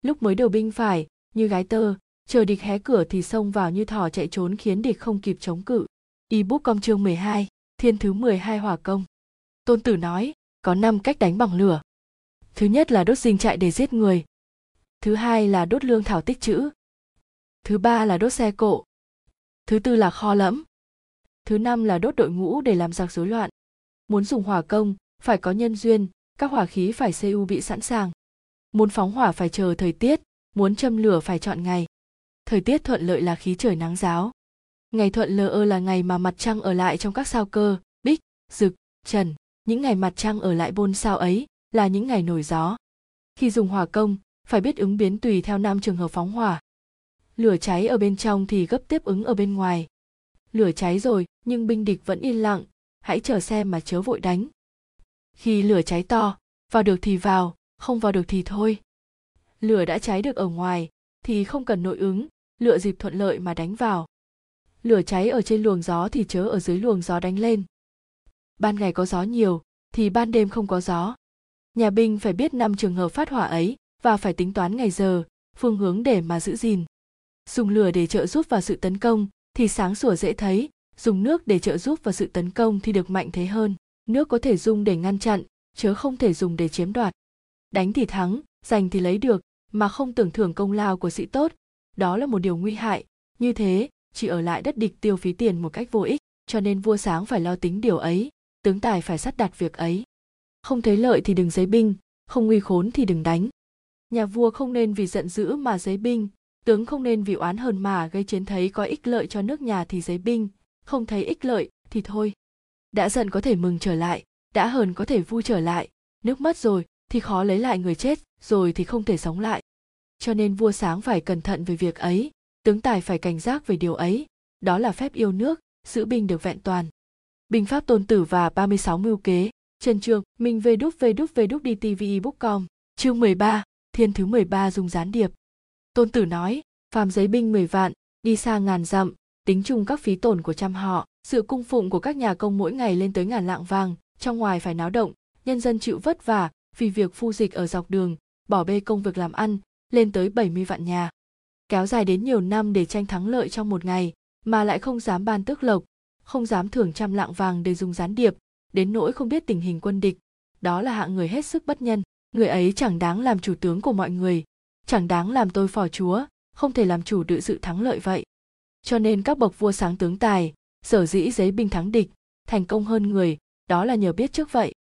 Lúc mới đầu binh phải như gái tơ chờ địch hé cửa thì xông vào như thỏ chạy trốn khiến địch không kịp chống cự. Ebook công chương 12, thiên thứ 12 hỏa công. Tôn tử nói có 5 cách đánh bằng lửa. Thứ nhất là đốt dinh trại để giết người thứ hai là đốt lương thảo tích trữ. Thứ ba là đốt xe cộ. Thứ tư là kho lẫm. Thứ năm là đốt đội ngũ để làm giặc rối loạn. Muốn dùng hỏa công, phải có nhân duyên, các hỏa khí phải cu bị sẵn sàng. Muốn phóng hỏa phải chờ thời tiết, muốn châm lửa phải chọn ngày. Thời tiết thuận lợi là khí trời nắng giáo. Ngày thuận lờ ơ là ngày mà mặt trăng ở lại trong các sao cơ, bích, rực, trần. Những ngày mặt trăng ở lại bôn sao ấy là những ngày nổi gió. Khi dùng hỏa công phải biết ứng biến tùy theo năm trường hợp phóng hỏa. Lửa cháy ở bên trong thì gấp tiếp ứng ở bên ngoài. Lửa cháy rồi, nhưng binh địch vẫn yên lặng. Hãy chờ xem mà chớ vội đánh. Khi lửa cháy to, vào được thì vào, không vào được thì thôi. Lửa đã cháy được ở ngoài, thì không cần nội ứng, lựa dịp thuận lợi mà đánh vào. Lửa cháy ở trên luồng gió thì chớ ở dưới luồng gió đánh lên. Ban ngày có gió nhiều, thì ban đêm không có gió. Nhà binh phải biết năm trường hợp phát hỏa ấy và phải tính toán ngày giờ, phương hướng để mà giữ gìn. Dùng lửa để trợ giúp vào sự tấn công thì sáng sủa dễ thấy, dùng nước để trợ giúp vào sự tấn công thì được mạnh thế hơn. Nước có thể dùng để ngăn chặn, chớ không thể dùng để chiếm đoạt. Đánh thì thắng, giành thì lấy được, mà không tưởng thưởng công lao của sĩ tốt. Đó là một điều nguy hại. Như thế, chỉ ở lại đất địch tiêu phí tiền một cách vô ích, cho nên vua sáng phải lo tính điều ấy, tướng tài phải sắt đặt việc ấy. Không thấy lợi thì đừng giấy binh, không nguy khốn thì đừng đánh nhà vua không nên vì giận dữ mà giấy binh tướng không nên vì oán hờn mà gây chiến thấy có ích lợi cho nước nhà thì giấy binh không thấy ích lợi thì thôi. Đã giận có thể mừng trở lại đã hờn có thể vui trở lại nước mất rồi thì khó lấy lại người chết rồi thì không thể sống lại. Cho nên vua sáng phải cẩn thận về việc ấy tướng tài phải cảnh giác về điều ấy đó là phép yêu nước giữ binh được vẹn toàn. Binh pháp tôn tử và 36 mưu kế Trần Trường, Minh về đúc về đúc về đúc đi TV book com Chương 13, thiên thứ 13 dùng gián điệp. Tôn tử nói, phàm giấy binh 10 vạn, đi xa ngàn dặm, tính chung các phí tổn của trăm họ, sự cung phụng của các nhà công mỗi ngày lên tới ngàn lạng vàng, trong ngoài phải náo động, nhân dân chịu vất vả vì việc phu dịch ở dọc đường, bỏ bê công việc làm ăn, lên tới 70 vạn nhà. Kéo dài đến nhiều năm để tranh thắng lợi trong một ngày, mà lại không dám ban tước lộc, không dám thưởng trăm lạng vàng để dùng gián điệp, đến nỗi không biết tình hình quân địch đó là hạng người hết sức bất nhân người ấy chẳng đáng làm chủ tướng của mọi người, chẳng đáng làm tôi phò chúa, không thể làm chủ được sự thắng lợi vậy. Cho nên các bậc vua sáng tướng tài, sở dĩ giấy binh thắng địch, thành công hơn người, đó là nhờ biết trước vậy.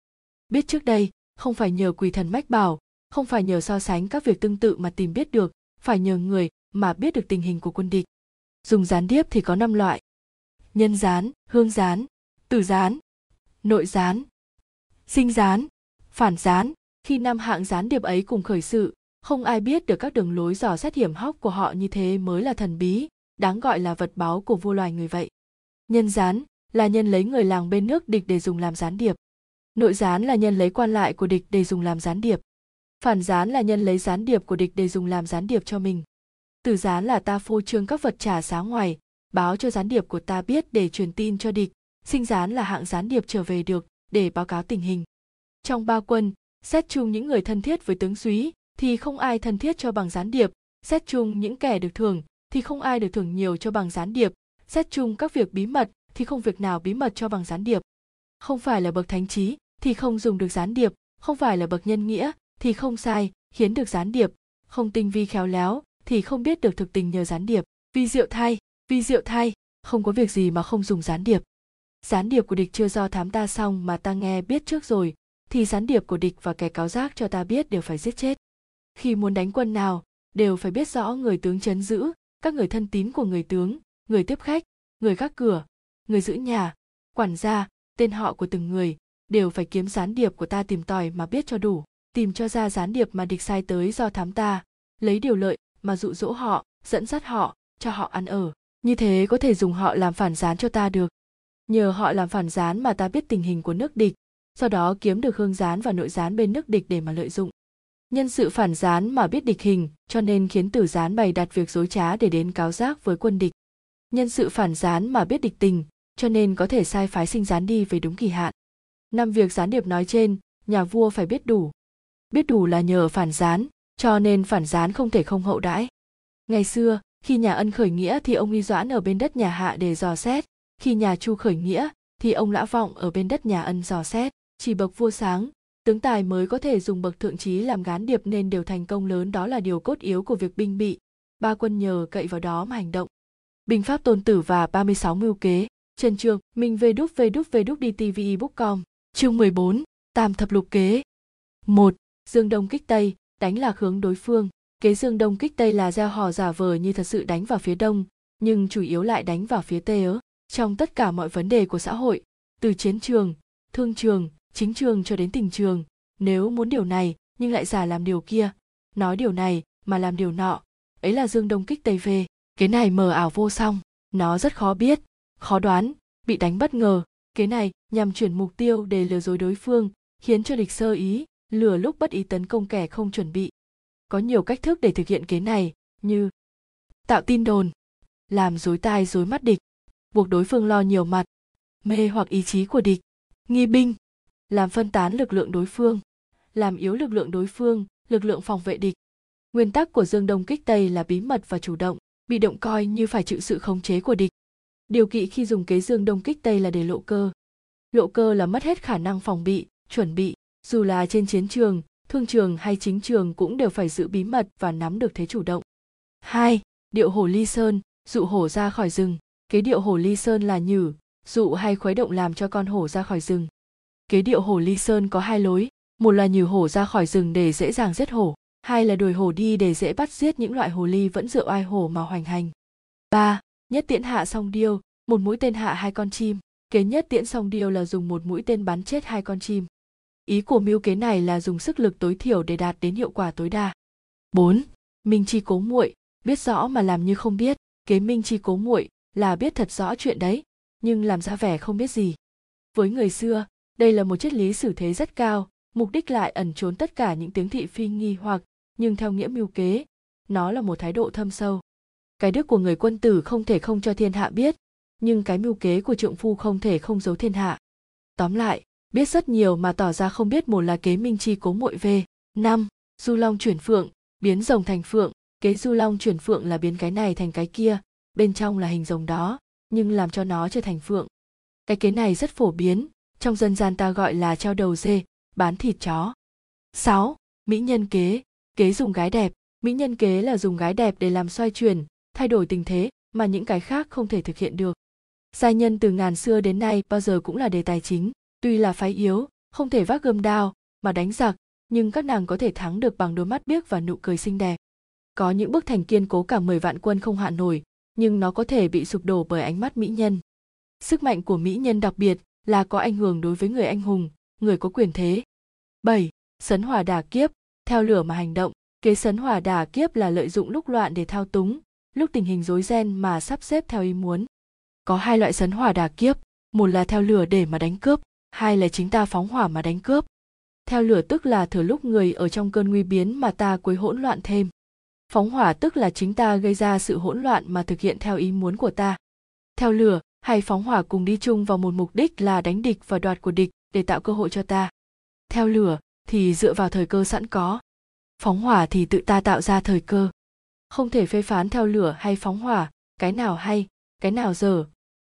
Biết trước đây, không phải nhờ quỳ thần mách bảo, không phải nhờ so sánh các việc tương tự mà tìm biết được, phải nhờ người mà biết được tình hình của quân địch. Dùng gián điếp thì có năm loại. Nhân gián, hương gián, tử gián, nội gián, sinh gián, phản gián khi năm hạng gián điệp ấy cùng khởi sự, không ai biết được các đường lối dò xét hiểm hóc của họ như thế mới là thần bí, đáng gọi là vật báu của vua loài người vậy. Nhân gián là nhân lấy người làng bên nước địch để dùng làm gián điệp. Nội gián là nhân lấy quan lại của địch để dùng làm gián điệp. Phản gián là nhân lấy gián điệp của địch để dùng làm gián điệp cho mình. Từ gián là ta phô trương các vật trả giá ngoài, báo cho gián điệp của ta biết để truyền tin cho địch, sinh gián là hạng gián điệp trở về được để báo cáo tình hình. Trong ba quân xét chung những người thân thiết với tướng súy thì không ai thân thiết cho bằng gián điệp. Xét chung những kẻ được thưởng thì không ai được thưởng nhiều cho bằng gián điệp. Xét chung các việc bí mật thì không việc nào bí mật cho bằng gián điệp. Không phải là bậc thánh trí thì không dùng được gián điệp. Không phải là bậc nhân nghĩa thì không sai khiến được gián điệp. Không tinh vi khéo léo thì không biết được thực tình nhờ gián điệp. Vì diệu thay vì diệu thay không có việc gì mà không dùng gián điệp. Gián điệp của địch chưa do thám ta xong mà ta nghe biết trước rồi thì gián điệp của địch và kẻ cáo giác cho ta biết đều phải giết chết. Khi muốn đánh quân nào, đều phải biết rõ người tướng chấn giữ, các người thân tín của người tướng, người tiếp khách, người gác cửa, người giữ nhà, quản gia, tên họ của từng người, đều phải kiếm gián điệp của ta tìm tòi mà biết cho đủ, tìm cho ra gián điệp mà địch sai tới do thám ta, lấy điều lợi mà dụ dỗ họ, dẫn dắt họ, cho họ ăn ở. Như thế có thể dùng họ làm phản gián cho ta được. Nhờ họ làm phản gián mà ta biết tình hình của nước địch sau đó kiếm được hương gián và nội gián bên nước địch để mà lợi dụng. Nhân sự phản gián mà biết địch hình, cho nên khiến tử gián bày đặt việc dối trá để đến cáo giác với quân địch. Nhân sự phản gián mà biết địch tình, cho nên có thể sai phái sinh gián đi về đúng kỳ hạn. Năm việc gián điệp nói trên, nhà vua phải biết đủ. Biết đủ là nhờ phản gián, cho nên phản gián không thể không hậu đãi. Ngày xưa, khi nhà ân khởi nghĩa thì ông y doãn ở bên đất nhà hạ để dò xét, khi nhà chu khởi nghĩa thì ông lã vọng ở bên đất nhà ân dò xét chỉ bậc vua sáng tướng tài mới có thể dùng bậc thượng trí làm gán điệp nên điều thành công lớn đó là điều cốt yếu của việc binh bị. Ba quân nhờ cậy vào đó mà hành động. Binh pháp tôn tử và 36 mưu kế. Trần trường minh về đúc về đúc về đúc đi tv bookcom chương 14, tam thập lục kế. Một dương đông kích tây đánh lạc hướng đối phương. Kế dương đông kích tây là gieo hò giả vờ như thật sự đánh vào phía đông nhưng chủ yếu lại đánh vào phía tây ớ. Trong tất cả mọi vấn đề của xã hội từ chiến trường thương trường chính trường cho đến tình trường. Nếu muốn điều này, nhưng lại giả làm điều kia. Nói điều này, mà làm điều nọ. Ấy là dương đông kích tây về cái này mờ ảo vô song. Nó rất khó biết, khó đoán, bị đánh bất ngờ. Kế này nhằm chuyển mục tiêu để lừa dối đối phương, khiến cho địch sơ ý, lừa lúc bất ý tấn công kẻ không chuẩn bị. Có nhiều cách thức để thực hiện kế này, như tạo tin đồn, làm dối tai dối mắt địch, buộc đối phương lo nhiều mặt, mê hoặc ý chí của địch, nghi binh làm phân tán lực lượng đối phương làm yếu lực lượng đối phương lực lượng phòng vệ địch nguyên tắc của dương đông kích tây là bí mật và chủ động bị động coi như phải chịu sự khống chế của địch điều kỵ khi dùng kế dương đông kích tây là để lộ cơ lộ cơ là mất hết khả năng phòng bị chuẩn bị dù là trên chiến trường thương trường hay chính trường cũng đều phải giữ bí mật và nắm được thế chủ động 2. Điệu hổ ly sơn, dụ hổ ra khỏi rừng. Kế điệu hổ ly sơn là nhử, dụ hay khuấy động làm cho con hổ ra khỏi rừng. Kế điệu hổ ly sơn có hai lối, một là nhử hổ ra khỏi rừng để dễ dàng giết hổ, hai là đuổi hổ đi để dễ bắt giết những loại hồ ly vẫn dựa oai hổ mà hoành hành. ba Nhất tiễn hạ song điêu, một mũi tên hạ hai con chim. Kế nhất tiễn song điêu là dùng một mũi tên bắn chết hai con chim. Ý của mưu kế này là dùng sức lực tối thiểu để đạt đến hiệu quả tối đa. 4. Minh chi cố muội, biết rõ mà làm như không biết, kế minh chi cố muội là biết thật rõ chuyện đấy, nhưng làm ra vẻ không biết gì. Với người xưa, đây là một triết lý xử thế rất cao, mục đích lại ẩn trốn tất cả những tiếng thị phi nghi hoặc, nhưng theo nghĩa mưu kế, nó là một thái độ thâm sâu. Cái đức của người quân tử không thể không cho thiên hạ biết, nhưng cái mưu kế của trượng phu không thể không giấu thiên hạ. Tóm lại, biết rất nhiều mà tỏ ra không biết một là kế minh chi cố muội về năm du long chuyển phượng biến rồng thành phượng kế du long chuyển phượng là biến cái này thành cái kia bên trong là hình rồng đó nhưng làm cho nó trở thành phượng cái kế này rất phổ biến trong dân gian ta gọi là treo đầu dê bán thịt chó 6. Mỹ nhân kế, kế dùng gái đẹp. Mỹ nhân kế là dùng gái đẹp để làm xoay chuyển, thay đổi tình thế mà những cái khác không thể thực hiện được. Giai nhân từ ngàn xưa đến nay bao giờ cũng là đề tài chính, tuy là phái yếu không thể vác gươm đao mà đánh giặc nhưng các nàng có thể thắng được bằng đôi mắt biếc và nụ cười xinh đẹp có những bức thành kiên cố cả 10 vạn quân không hạ nổi nhưng nó có thể bị sụp đổ bởi ánh mắt mỹ nhân sức mạnh của mỹ nhân đặc biệt là có ảnh hưởng đối với người anh hùng người có quyền thế 7. Sấn hỏa đà kiếp, theo lửa mà hành động. Kế sấn hỏa đà kiếp là lợi dụng lúc loạn để thao túng, lúc tình hình rối ren mà sắp xếp theo ý muốn. Có hai loại sấn hỏa đà kiếp, một là theo lửa để mà đánh cướp, hai là chính ta phóng hỏa mà đánh cướp theo lửa tức là thừa lúc người ở trong cơn nguy biến mà ta quấy hỗn loạn thêm phóng hỏa tức là chính ta gây ra sự hỗn loạn mà thực hiện theo ý muốn của ta theo lửa hay phóng hỏa cùng đi chung vào một mục đích là đánh địch và đoạt của địch để tạo cơ hội cho ta. Theo lửa thì dựa vào thời cơ sẵn có. Phóng hỏa thì tự ta tạo ra thời cơ. Không thể phê phán theo lửa hay phóng hỏa, cái nào hay, cái nào dở,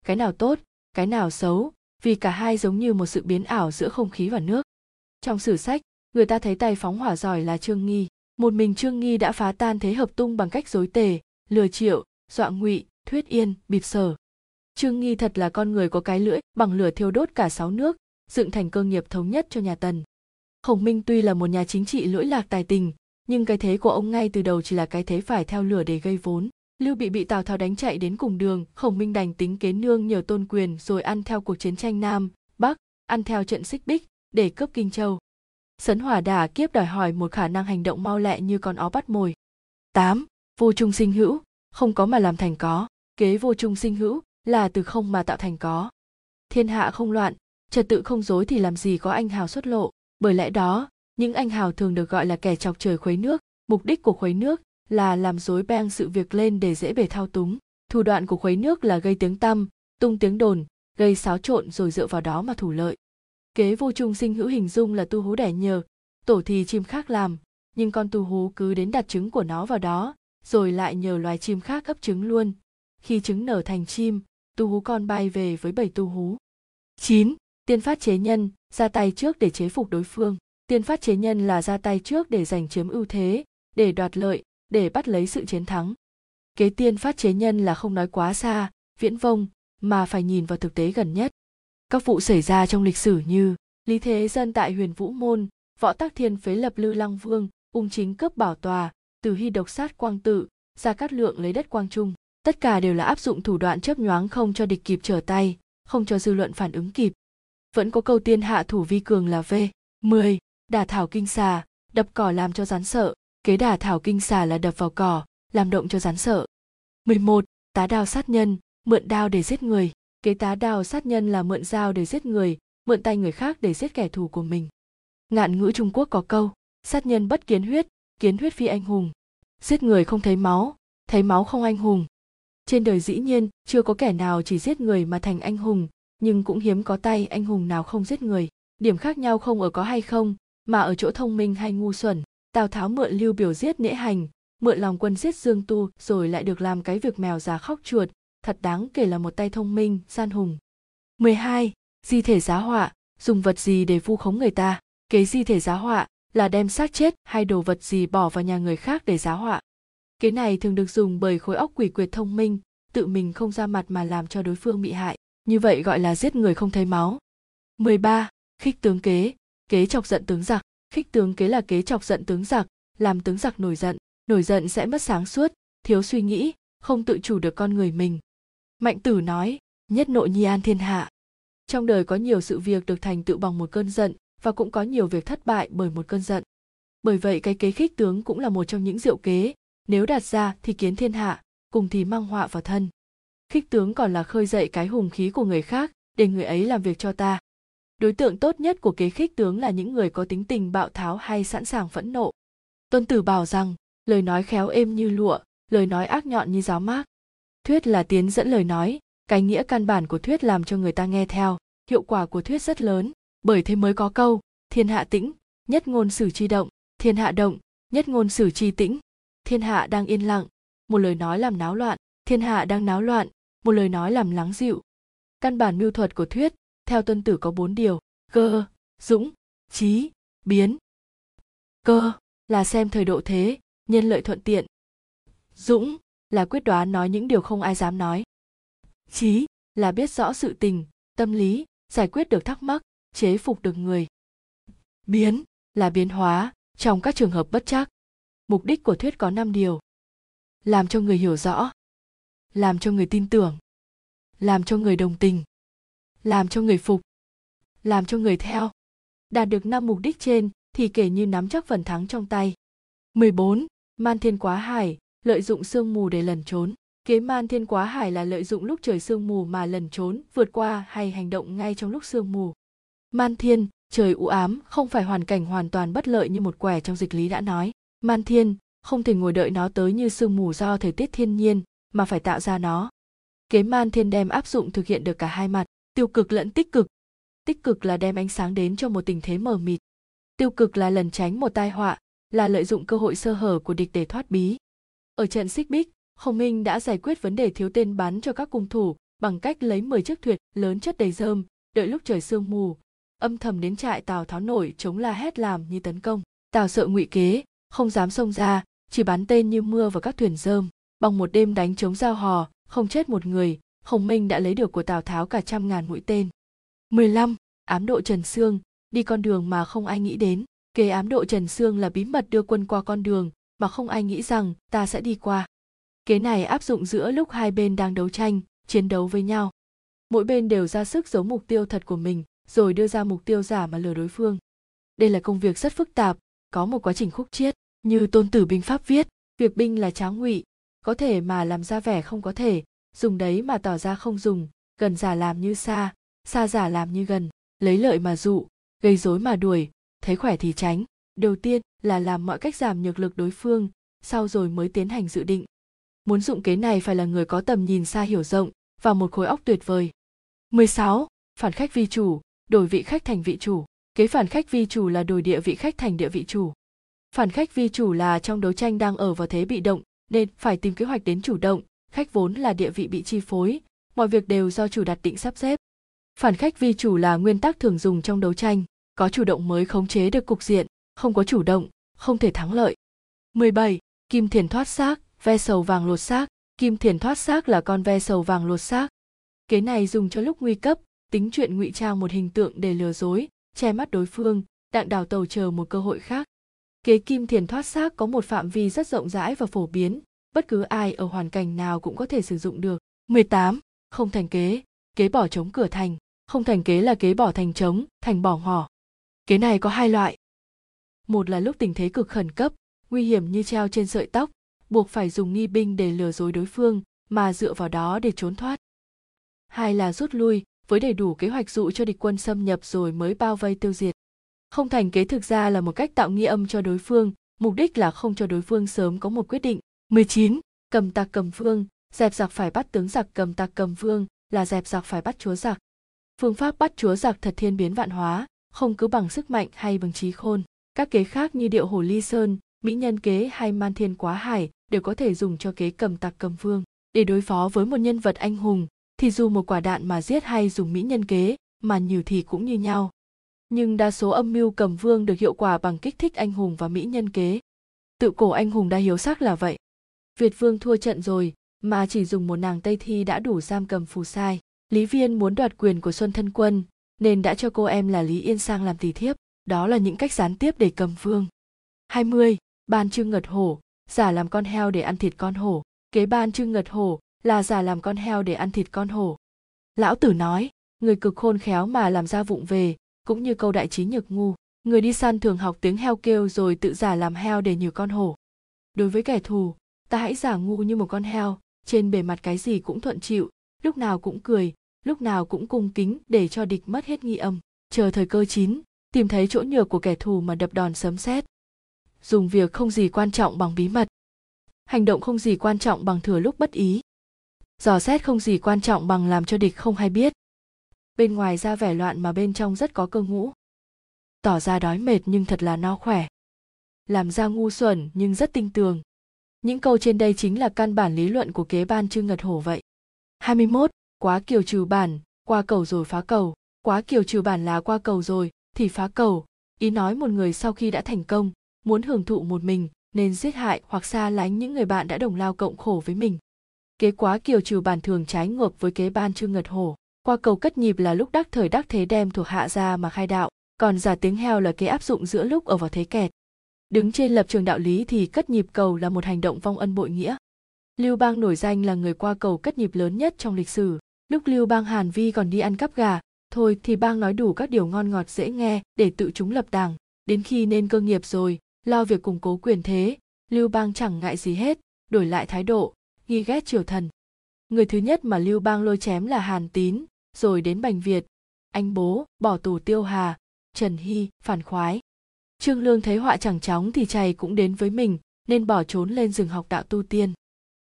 cái nào tốt, cái nào xấu, vì cả hai giống như một sự biến ảo giữa không khí và nước. Trong sử sách, người ta thấy tay phóng hỏa giỏi là trương nghi. Một mình trương nghi đã phá tan thế hợp tung bằng cách dối tề, lừa triệu, dọa ngụy, thuyết yên bịp sở trương nghi thật là con người có cái lưỡi, bằng lửa thiêu đốt cả sáu nước, dựng thành cơ nghiệp thống nhất cho nhà tần. Khổng minh tuy là một nhà chính trị lỗi lạc tài tình, nhưng cái thế của ông ngay từ đầu chỉ là cái thế phải theo lửa để gây vốn. Lưu bị bị tào tháo đánh chạy đến cùng đường khổng minh đành tính kế nương nhờ tôn quyền rồi ăn theo cuộc chiến tranh nam, bắc, ăn theo trận xích bích, để cướp kinh châu. Sấn hỏa đả kiếp đòi hỏi một khả năng hành động mau lẹ như con ó bắt mồi. 8. vô trung sinh hữu, không có mà làm thành có. Kế vô trung sinh hữu là từ không mà tạo thành có. Thiên hạ không loạn, trật tự không dối thì làm gì có anh hào xuất lộ. Bởi lẽ đó, những anh hào thường được gọi là kẻ chọc trời khuấy nước. Mục đích của khuấy nước là làm rối beng sự việc lên để dễ bề thao túng. Thủ đoạn của khuấy nước là gây tiếng tăm, tung tiếng đồn, gây xáo trộn rồi dựa vào đó mà thủ lợi. Kế vô trung sinh hữu hình dung là tu hú đẻ nhờ, tổ thì chim khác làm, nhưng con tu hú cứ đến đặt trứng của nó vào đó, rồi lại nhờ loài chim khác ấp trứng luôn. Khi trứng nở thành chim tu hú con bay về với bảy tu hú 9. Tiên phát chế nhân, ra tay trước để chế phục đối phương. Tiên phát chế nhân là ra tay trước để giành chiếm ưu thế, để đoạt lợi, để bắt lấy sự chiến thắng. Kế tiên phát chế nhân là không nói quá xa, viễn vông, mà phải nhìn vào thực tế gần nhất. Các vụ xảy ra trong lịch sử như Lý Thế Dân tại huyền Vũ Môn, Võ Tắc Thiên phế lập Lư Lăng Vương, ung chính cướp bảo tòa, từ hy độc sát quang tự, gia cát lượng lấy đất quang trung. Tất cả đều là áp dụng thủ đoạn chớp nhoáng không cho địch kịp trở tay, không cho dư luận phản ứng kịp. Vẫn có câu tiên hạ thủ vi cường là V. 10. Đả thảo kinh xà, đập cỏ làm cho rắn sợ, kế đả thảo kinh xà là đập vào cỏ, làm động cho rắn sợ. 11. Tá đao sát nhân, mượn đao để giết người, kế tá đao sát nhân là mượn dao để giết người, mượn tay người khác để giết kẻ thù của mình. Ngạn ngữ Trung Quốc có câu, sát nhân bất kiến huyết, kiến huyết phi anh hùng. Giết người không thấy máu, thấy máu không anh hùng. Trên đời dĩ nhiên chưa có kẻ nào chỉ giết người mà thành anh hùng, nhưng cũng hiếm có tay anh hùng nào không giết người. Điểm khác nhau không ở có hay không, mà ở chỗ thông minh hay ngu xuẩn. Tào Tháo mượn Lưu Biểu giết Nễ Hành, mượn lòng quân giết Dương Tu rồi lại được làm cái việc mèo già khóc chuột, thật đáng kể là một tay thông minh, gian hùng. 12. Di thể giá họa, dùng vật gì để vu khống người ta? Kế di thể giá họa là đem xác chết hay đồ vật gì bỏ vào nhà người khác để giá họa. Kế này thường được dùng bởi khối óc quỷ quyệt thông minh, tự mình không ra mặt mà làm cho đối phương bị hại. Như vậy gọi là giết người không thấy máu. 13. Khích tướng kế, kế chọc giận tướng giặc. Khích tướng kế là kế chọc giận tướng giặc, làm tướng giặc nổi giận. Nổi giận sẽ mất sáng suốt, thiếu suy nghĩ, không tự chủ được con người mình. Mạnh tử nói, nhất nội nhi an thiên hạ. Trong đời có nhiều sự việc được thành tựu bằng một cơn giận và cũng có nhiều việc thất bại bởi một cơn giận. Bởi vậy cái kế khích tướng cũng là một trong những diệu kế, nếu đạt ra thì kiến thiên hạ, cùng thì mang họa vào thân. Khích tướng còn là khơi dậy cái hùng khí của người khác, để người ấy làm việc cho ta. Đối tượng tốt nhất của kế khích tướng là những người có tính tình bạo tháo hay sẵn sàng phẫn nộ. Tôn Tử bảo rằng, lời nói khéo êm như lụa, lời nói ác nhọn như giáo mác. Thuyết là tiến dẫn lời nói, cái nghĩa căn bản của thuyết làm cho người ta nghe theo, hiệu quả của thuyết rất lớn, bởi thế mới có câu, thiên hạ tĩnh, nhất ngôn sử chi động, thiên hạ động, nhất ngôn sử chi tĩnh. Thiên hạ đang yên lặng, một lời nói làm náo loạn, thiên hạ đang náo loạn, một lời nói làm lắng dịu. Căn bản mưu thuật của thuyết, theo tuân tử có bốn điều, cơ, dũng, trí, biến. Cơ là xem thời độ thế, nhân lợi thuận tiện. Dũng là quyết đoán nói những điều không ai dám nói. Trí là biết rõ sự tình, tâm lý, giải quyết được thắc mắc, chế phục được người. Biến là biến hóa trong các trường hợp bất chắc. Mục đích của thuyết có 5 điều. Làm cho người hiểu rõ, làm cho người tin tưởng, làm cho người đồng tình, làm cho người phục, làm cho người theo. Đạt được năm mục đích trên thì kể như nắm chắc phần thắng trong tay. 14. Man thiên quá hải, lợi dụng sương mù để lẩn trốn. Kế man thiên quá hải là lợi dụng lúc trời sương mù mà lẩn trốn, vượt qua hay hành động ngay trong lúc sương mù. Man thiên, trời u ám, không phải hoàn cảnh hoàn toàn bất lợi như một quẻ trong dịch lý đã nói. Man thiên, không thể ngồi đợi nó tới như sương mù do thời tiết thiên nhiên, mà phải tạo ra nó. kế man thiên đem áp dụng thực hiện được cả hai mặt tiêu cực lẫn tích cực tích cực là đem ánh sáng đến cho một tình thế mờ mịt tiêu cực là lần tránh một tai họa là lợi dụng cơ hội sơ hở của địch để thoát bí ở trận xích bích Hồng Minh đã giải quyết vấn đề thiếu tên bắn cho các cung thủ bằng cách lấy 10 chiếc thuyền lớn chất đầy rơm, đợi lúc trời sương mù, âm thầm đến trại Tào Tháo nổi chống la hét làm như tấn công. Tào sợ ngụy kế, không dám xông ra, chỉ bắn tên như mưa vào các thuyền rơm. Bằng một đêm đánh chống giao hò, không chết một người, Hồng Minh đã lấy được của Tào Tháo cả trăm ngàn mũi tên. 15. Ám độ Trần Sương, đi con đường mà không ai nghĩ đến. Kế ám độ Trần Sương là bí mật đưa quân qua con đường mà không ai nghĩ rằng ta sẽ đi qua. Kế này áp dụng giữa lúc hai bên đang đấu tranh, chiến đấu với nhau. Mỗi bên đều ra sức giấu mục tiêu thật của mình, rồi đưa ra mục tiêu giả mà lừa đối phương. Đây là công việc rất phức tạp, có một quá trình khúc chiết, như tôn tử binh pháp viết, việc binh là tráng ngụy, có thể mà làm ra vẻ không có thể, dùng đấy mà tỏ ra không dùng, gần giả làm như xa, xa giả làm như gần, lấy lợi mà dụ, gây rối mà đuổi, thấy khỏe thì tránh. Đầu tiên là làm mọi cách giảm nhược lực đối phương, sau rồi mới tiến hành dự định. Muốn dụng kế này phải là người có tầm nhìn xa hiểu rộng và một khối óc tuyệt vời. 16. Phản khách vi chủ, đổi vị khách thành vị chủ. Kế phản khách vi chủ là đổi địa vị khách thành địa vị chủ. Phản khách vi chủ là trong đấu tranh đang ở vào thế bị động, nên phải tìm kế hoạch đến chủ động, khách vốn là địa vị bị chi phối, mọi việc đều do chủ đặt định sắp xếp. Phản khách vi chủ là nguyên tắc thường dùng trong đấu tranh, có chủ động mới khống chế được cục diện, không có chủ động, không thể thắng lợi. 17. Kim thiền thoát xác, ve sầu vàng lột xác, kim thiền thoát xác là con ve sầu vàng lột xác. Kế này dùng cho lúc nguy cấp, tính chuyện ngụy trang một hình tượng để lừa dối, che mắt đối phương, đặng đào tàu chờ một cơ hội khác. Kế kim thiền thoát xác có một phạm vi rất rộng rãi và phổ biến, bất cứ ai ở hoàn cảnh nào cũng có thể sử dụng được. 18. Không thành kế, kế bỏ trống cửa thành. Không thành kế là kế bỏ thành trống, thành bỏ ngỏ. Kế này có hai loại. Một là lúc tình thế cực khẩn cấp, nguy hiểm như treo trên sợi tóc, buộc phải dùng nghi binh để lừa dối đối phương mà dựa vào đó để trốn thoát. Hai là rút lui với đầy đủ kế hoạch dụ cho địch quân xâm nhập rồi mới bao vây tiêu diệt. Không thành kế thực ra là một cách tạo nghi âm cho đối phương, mục đích là không cho đối phương sớm có một quyết định. 19. Cầm tặc cầm vương, dẹp giặc phải bắt tướng giặc cầm tặc cầm vương là dẹp giặc phải bắt chúa giặc. Phương pháp bắt chúa giặc thật thiên biến vạn hóa, không cứ bằng sức mạnh hay bằng trí khôn. Các kế khác như điệu hồ ly sơn, mỹ nhân kế hay man thiên quá hải đều có thể dùng cho kế cầm tặc cầm vương để đối phó với một nhân vật anh hùng thì dù một quả đạn mà giết hay dùng mỹ nhân kế mà nhiều thì cũng như nhau nhưng đa số âm mưu cầm vương được hiệu quả bằng kích thích anh hùng và mỹ nhân kế. Tự cổ anh hùng đa hiếu sắc là vậy. Việt vương thua trận rồi mà chỉ dùng một nàng tây thi đã đủ giam cầm phù sai. Lý viên muốn đoạt quyền của xuân thân quân nên đã cho cô em là lý yên sang làm tỳ thiếp đó là những cách gián tiếp để cầm vương. 20. Ban trưng ngật hổ, giả làm con heo để ăn thịt con hổ. Kế ban trưng ngật hổ là giả làm con heo để ăn thịt con hổ. Lão tử nói người cực khôn khéo mà làm ra vụng về cũng như câu đại trí nhược ngu. Người đi săn thường học tiếng heo kêu rồi tự giả làm heo để nhử con hổ. Đối với kẻ thù, ta hãy giả ngu như một con heo, trên bề mặt cái gì cũng thuận chịu, lúc nào cũng cười, lúc nào cũng cung kính để cho địch mất hết nghi âm. Chờ thời cơ chín, tìm thấy chỗ nhược của kẻ thù mà đập đòn sớm xét dùng việc không gì quan trọng bằng bí mật. Hành động không gì quan trọng bằng thừa lúc bất ý. Dò xét không gì quan trọng bằng làm cho địch không hay biết bên ngoài ra vẻ loạn mà bên trong rất có cơ ngũ tỏ ra đói mệt nhưng thật là no khỏe làm ra ngu xuẩn nhưng rất tinh tường những câu trên đây chính là căn bản lý luận của kế ban trương ngật hổ vậy 21. Quá kiều trừ bản, qua cầu rồi phá cầu. Quá kiều trừ bản là qua cầu rồi, thì phá cầu. Ý nói một người sau khi đã thành công, muốn hưởng thụ một mình nên giết hại hoặc xa lánh những người bạn đã đồng lao cộng khổ với mình kế quá kiều trừ bản thường trái ngược với kế ban trương ngật hổ qua cầu cất nhịp là lúc đắc thời đắc thế đem thuộc hạ ra mà khai đạo, còn giả tiếng heo là kế áp dụng giữa lúc ở vào thế kẹt. Đứng trên lập trường đạo lý thì cất nhịp cầu là một hành động vong ân bội nghĩa. Lưu bang nổi danh là người qua cầu cất nhịp lớn nhất trong lịch sử. Lúc lưu bang hàn vi còn đi ăn cắp gà, thôi thì bang nói đủ các điều ngon ngọt dễ nghe để tự chúng lập đảng. Đến khi nên cơ nghiệp rồi, lo việc củng cố quyền thế, lưu bang chẳng ngại gì hết, đổi lại thái độ, nghi ghét triều thần. Người thứ nhất mà lưu bang lôi chém là hàn tín rồi đến bành việt. Anh bố, bỏ tù tiêu hà, trần hy, phản khoái. Trương lương thấy họa chẳng chóng thì chày cũng đến với mình, nên bỏ trốn lên rừng học đạo tu tiên.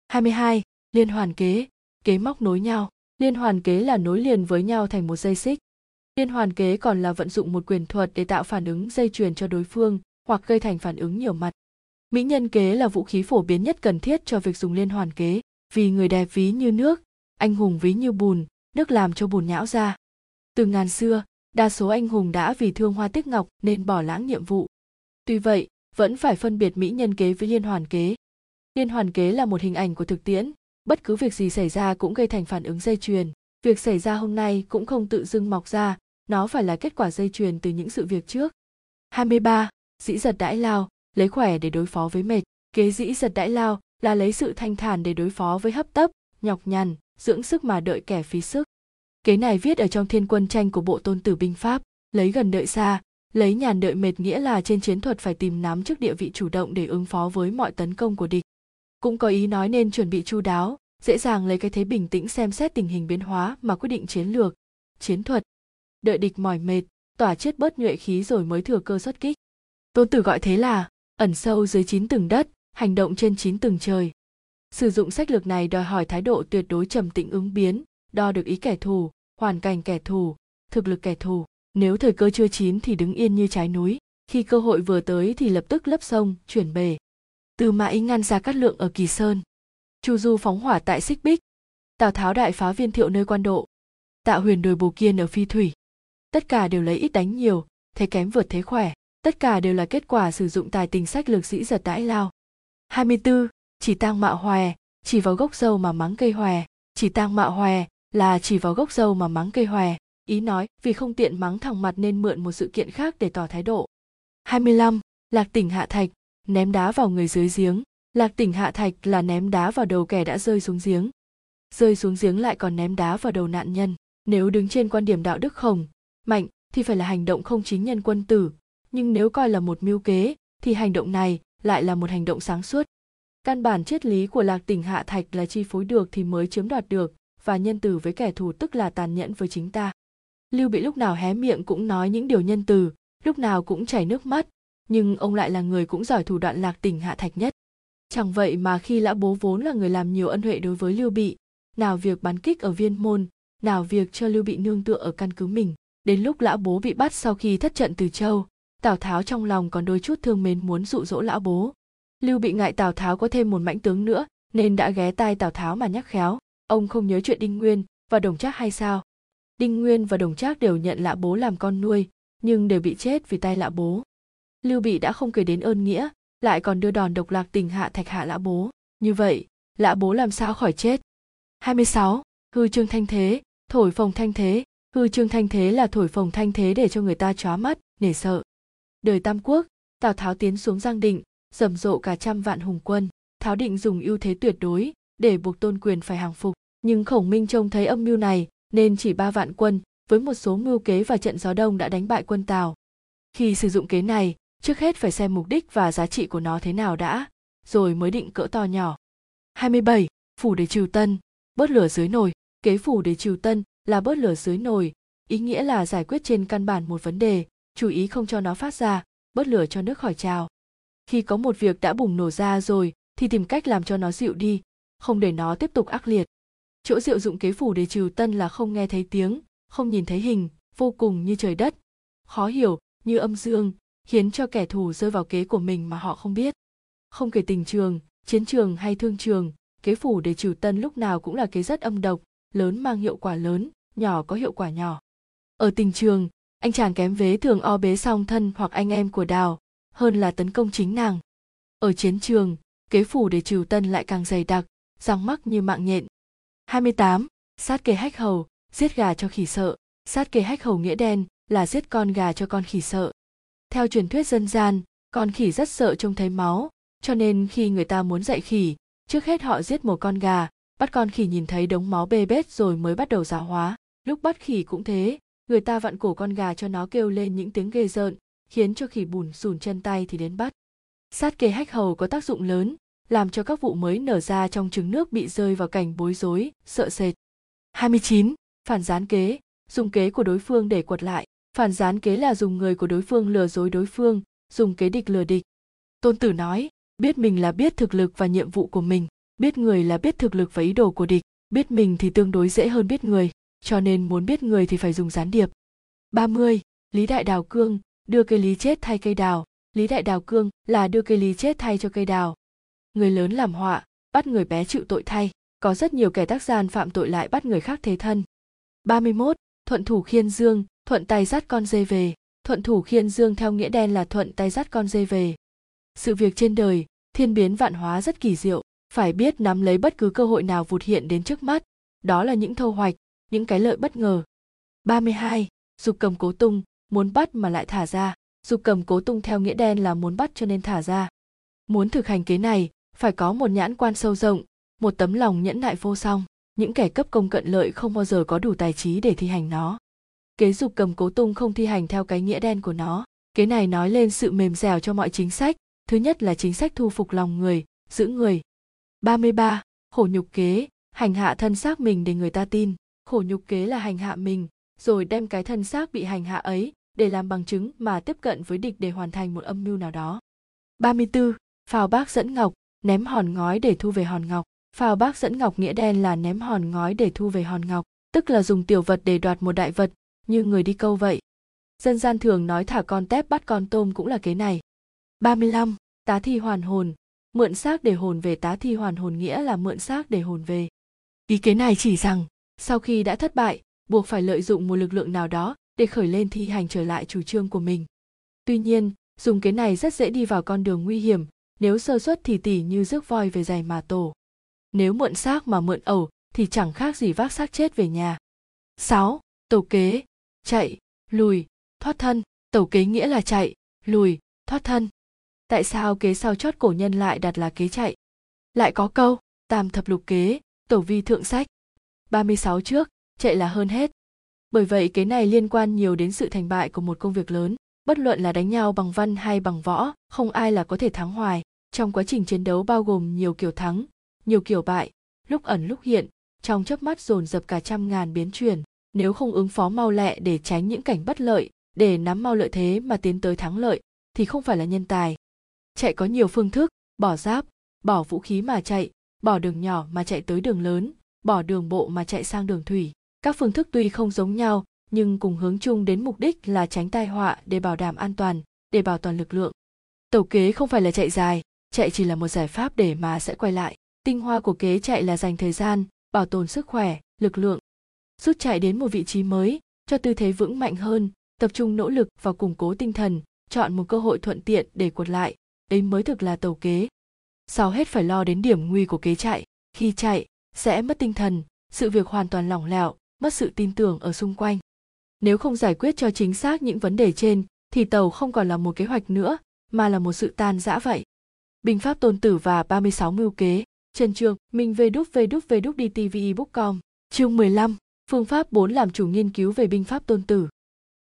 22. Liên hoàn kế. Kế móc nối nhau. Liên hoàn kế là nối liền với nhau thành một dây xích. Liên hoàn kế còn là vận dụng một quyền thuật để tạo phản ứng dây chuyền cho đối phương, hoặc gây thành phản ứng nhiều mặt. Mỹ nhân kế là vũ khí phổ biến nhất cần thiết cho việc dùng liên hoàn kế. Vì người đẹp ví như nước, anh hùng ví như bùn nước làm cho bùn nhão ra. Từ ngàn xưa đa số anh hùng đã vì thương hoa tiếc ngọc nên bỏ lãng nhiệm vụ. Tuy vậy vẫn phải phân biệt mỹ nhân kế với liên hoàn kế. Liên hoàn kế là một hình ảnh của thực tiễn bất cứ việc gì xảy ra cũng gây thành phản ứng dây chuyền. Việc xảy ra hôm nay cũng không tự dưng mọc ra nó phải là kết quả dây chuyền từ những sự việc trước. 23. Dĩ giật đãi lao, lấy khỏe để đối phó với mệt. Kế dĩ giật đãi lao là lấy sự thanh thản để đối phó với hấp tấp, nhọc nhằn, dưỡng sức mà đợi kẻ phí sức. Kế này viết ở trong thiên quân tranh của bộ tôn tử binh pháp, lấy gần đợi xa, lấy nhàn đợi mệt nghĩa là trên chiến thuật phải tìm nắm trước địa vị chủ động để ứng phó với mọi tấn công của địch. Cũng có ý nói nên chuẩn bị chu đáo, dễ dàng lấy cái thế bình tĩnh xem xét tình hình biến hóa mà quyết định chiến lược, chiến thuật. Đợi địch mỏi mệt, tỏa chết bớt nhuệ khí rồi mới thừa cơ xuất kích. Tôn Tử gọi thế là ẩn sâu dưới chín tầng đất, hành động trên chín tầng trời. Sử dụng sách lược này đòi hỏi thái độ tuyệt đối trầm tĩnh ứng biến, đo được ý kẻ thù, hoàn cảnh kẻ thù, thực lực kẻ thù. Nếu thời cơ chưa chín thì đứng yên như trái núi, khi cơ hội vừa tới thì lập tức lấp sông, chuyển bể. Từ Mã Ý ngăn ra cát lượng ở Kỳ Sơn. Chu Du phóng hỏa tại Xích Bích. Tào Tháo đại phá viên thiệu nơi quan độ. Tạo huyền đồi bồ kiên ở Phi Thủy. Tất cả đều lấy ít đánh nhiều, thế kém vượt thế khỏe. Tất cả đều là kết quả sử dụng tài tình sách lược sĩ giật đãi lao. 24. Chỉ tang mạ hòe, chỉ vào gốc dâu mà mắng cây hòe. Chỉ tang mạ hòe là chỉ vào gốc dâu mà mắng cây hòe. Ý nói vì không tiện mắng thẳng mặt nên mượn một sự kiện khác để tỏ thái độ. 25. Lạc tỉnh hạ thạch, ném đá vào người dưới giếng. Lạc tỉnh hạ thạch là ném đá vào đầu kẻ đã rơi xuống giếng. Rơi xuống giếng lại còn ném đá vào đầu nạn nhân. Nếu đứng trên quan điểm đạo đức khổng, mạnh thì phải là hành động không chính nhân quân tử, nhưng nếu coi là một mưu kế thì hành động này lại là một hành động sáng suốt căn bản triết lý của lạc tỉnh hạ thạch là chi phối được thì mới chiếm đoạt được, và nhân từ với kẻ thù tức là tàn nhẫn với chính ta. Lưu bị lúc nào hé miệng cũng nói những điều nhân từ, lúc nào cũng chảy nước mắt, nhưng ông lại là người cũng giỏi thủ đoạn lạc tỉnh hạ thạch nhất. Chẳng vậy mà khi lã bố vốn là người làm nhiều ân huệ đối với lưu bị, nào việc bắn kích ở viên môn, nào việc cho lưu bị nương tựa ở căn cứ mình, đến lúc lã bố bị bắt sau khi thất trận từ châu, tào tháo trong lòng còn đôi chút thương mến muốn dụ dỗ lão bố lưu bị ngại tào tháo có thêm một mãnh tướng nữa, nên đã ghé tai tào tháo mà nhắc khéo. Ông không nhớ chuyện đinh nguyên và đồng trác hay sao? Đinh nguyên và đồng trác đều nhận lạ bố làm con nuôi, nhưng đều bị chết vì tay lạ bố. Lưu bị đã không kể đến ơn nghĩa, lại còn đưa đòn độc lạc tình hạ thạch hạ lã bố. Như vậy, lã bố làm sao khỏi chết? 26. hư trương thanh thế, thổi phồng thanh thế. Hư trương thanh thế là thổi phồng thanh thế để cho người ta chóa mắt, nể sợ. Đời tam quốc, tào tháo tiến xuống giang định rầm rộ cả trăm vạn hùng quân tháo định dùng ưu thế tuyệt đối để buộc tôn quyền phải hàng phục nhưng khổng minh trông thấy âm mưu này nên chỉ ba vạn quân với một số mưu kế và trận gió đông đã đánh bại quân tào khi sử dụng kế này trước hết phải xem mục đích và giá trị của nó thế nào đã rồi mới định cỡ to nhỏ 27. Phủ để trừ tân, bớt lửa dưới nồi. Kế phủ để trừ tân là bớt lửa dưới nồi, ý nghĩa là giải quyết trên căn bản một vấn đề, chú ý không cho nó phát ra bớt lửa cho nước khỏi trào khi có một việc đã bùng nổ ra rồi, thì tìm cách làm cho nó dịu đi, không để nó tiếp tục ác liệt. Chỗ diệu dụng kế phủ để trừ tân là không nghe thấy tiếng, không nhìn thấy hình, vô cùng như trời đất. Khó hiểu, như âm dương, khiến cho kẻ thù rơi vào kế của mình mà họ không biết. Không kể tình trường, chiến trường hay thương trường, kế phủ để trừ tân lúc nào cũng là kế rất âm độc, lớn mang hiệu quả lớn, nhỏ có hiệu quả nhỏ. Ở tình trường, anh chàng kém vế thường o bế song thân hoặc anh em của đào hơn là tấn công chính nàng. Ở chiến trường, kế phủ để trừ tân lại càng dày đặc, răng mắc như mạng nhện. 28. sát kê hách hầu, giết gà cho khỉ sợ. Sát kê hách hầu nghĩa đen là giết con gà cho con khỉ sợ. Theo truyền thuyết dân gian, con khỉ rất sợ trông thấy máu, cho nên khi người ta muốn dạy khỉ, trước hết họ giết một con gà, bắt con khỉ nhìn thấy đống máu bê bết rồi mới bắt đầu giáo hóa. Lúc bắt khỉ cũng thế, người ta vặn cổ con gà cho nó kêu lên những tiếng ghê rợn khiến cho khỉ bùn sùn chân tay thì đến bắt sát kê hách hầu có tác dụng lớn làm cho các vụ mới nở ra trong trứng nước bị rơi vào cảnh bối rối, sợ sệt. 29. Phản gián kế, dùng kế của đối phương để quật lại. Phản gián kế là dùng người của đối phương lừa dối đối phương, dùng kế địch lừa địch. Tôn Tử nói, biết mình là biết thực lực và nhiệm vụ của mình, biết người là biết thực lực và ý đồ của địch. biết mình thì tương đối dễ hơn biết người cho nên muốn biết người thì phải dùng gián điệp 30. Lý Đại Đào Cương, đưa cây lý chết thay cây đào. Lý Đại Đào Cương là đưa cây lý chết thay cho cây đào. Người lớn làm họa, bắt người bé chịu tội thay. Có rất nhiều kẻ tác gian phạm tội lại bắt người khác thế thân. 31. Thuận thủ khiên dương, thuận tay dắt con dê về. Thuận thủ khiên dương theo nghĩa đen là thuận tay dắt con dê về. Sự việc trên đời, thiên biến vạn hóa rất kỳ diệu, phải biết nắm lấy bất cứ cơ hội nào vụt hiện đến trước mắt, đó là những thâu hoạch, những cái lợi bất ngờ. 32. Dục cầm cố tung, muốn bắt mà lại thả ra. Dục cầm cố tung theo nghĩa đen là muốn bắt cho nên thả ra. Muốn thực hành kế này, phải có một nhãn quan sâu rộng, một tấm lòng nhẫn nại vô song. Những kẻ cấp công cận lợi không bao giờ có đủ tài trí để thi hành nó. Kế dục cầm cố tung không thi hành theo cái nghĩa đen của nó. Kế này nói lên sự mềm dẻo cho mọi chính sách. Thứ nhất là chính sách thu phục lòng người, giữ người. 33. Khổ nhục kế, hành hạ thân xác mình để người ta tin. Khổ nhục kế là hành hạ mình, rồi đem cái thân xác bị hành hạ ấy để làm bằng chứng mà tiếp cận với địch để hoàn thành một âm mưu nào đó. 34. Phào bác dẫn ngọc, ném hòn ngói để thu về hòn ngọc. Phào bác dẫn ngọc nghĩa đen là ném hòn ngói để thu về hòn ngọc, tức là dùng tiểu vật để đoạt một đại vật, như người đi câu vậy. Dân gian thường nói thả con tép bắt con tôm cũng là kế này. 35. Tá thi hoàn hồn, mượn xác để hồn về tá thi hoàn hồn nghĩa là mượn xác để hồn về. Ý kế này chỉ rằng, sau khi đã thất bại, buộc phải lợi dụng một lực lượng nào đó để khởi lên thi hành trở lại chủ trương của mình. Tuy nhiên, dùng cái này rất dễ đi vào con đường nguy hiểm, nếu sơ suất thì tỉ như rước voi về giày mà tổ. Nếu mượn xác mà mượn ẩu thì chẳng khác gì vác xác chết về nhà. 6. Tẩu kế, chạy, lùi, thoát thân. Tẩu kế nghĩa là chạy, lùi, thoát thân. Tại sao kế sau chót cổ nhân lại đặt là kế chạy? Lại có câu, tam thập lục kế, tổ vi thượng sách. 36 trước, chạy là hơn hết. Bởi vậy kế này liên quan nhiều đến sự thành bại của một công việc lớn, bất luận là đánh nhau bằng văn hay bằng võ, không ai là có thể thắng hoài. Trong quá trình chiến đấu bao gồm nhiều kiểu thắng, nhiều kiểu bại, lúc ẩn lúc hiện, trong chớp mắt dồn dập cả trăm ngàn biến chuyển. Nếu không ứng phó mau lẹ để tránh những cảnh bất lợi, để nắm mau lợi thế mà tiến tới thắng lợi, thì không phải là nhân tài. Chạy có nhiều phương thức, bỏ giáp, bỏ vũ khí mà chạy, bỏ đường nhỏ mà chạy tới đường lớn, bỏ đường bộ mà chạy sang đường thủy các phương thức tuy không giống nhau, nhưng cùng hướng chung đến mục đích là tránh tai họa để bảo đảm an toàn, để bảo toàn lực lượng. Tẩu kế không phải là chạy dài, chạy chỉ là một giải pháp để mà sẽ quay lại. Tinh hoa của kế chạy là dành thời gian, bảo tồn sức khỏe, lực lượng, rút chạy đến một vị trí mới, cho tư thế vững mạnh hơn, tập trung nỗ lực vào củng cố tinh thần, chọn một cơ hội thuận tiện để quật lại. Đấy mới thực là tàu kế. Sau hết phải lo đến điểm nguy của kế chạy, khi chạy sẽ mất tinh thần, sự việc hoàn toàn lỏng lẻo mất sự tin tưởng ở xung quanh nếu không giải quyết cho chính xác những vấn đề trên thì tàu không còn là một kế hoạch nữa mà là một sự tan rã vậy binh pháp tôn tử và 36 mưu kế Trần Trường, Minh về đúc về đúc về đúc đi com Chương 15, phương pháp 4 làm chủ nghiên cứu về binh pháp tôn tử.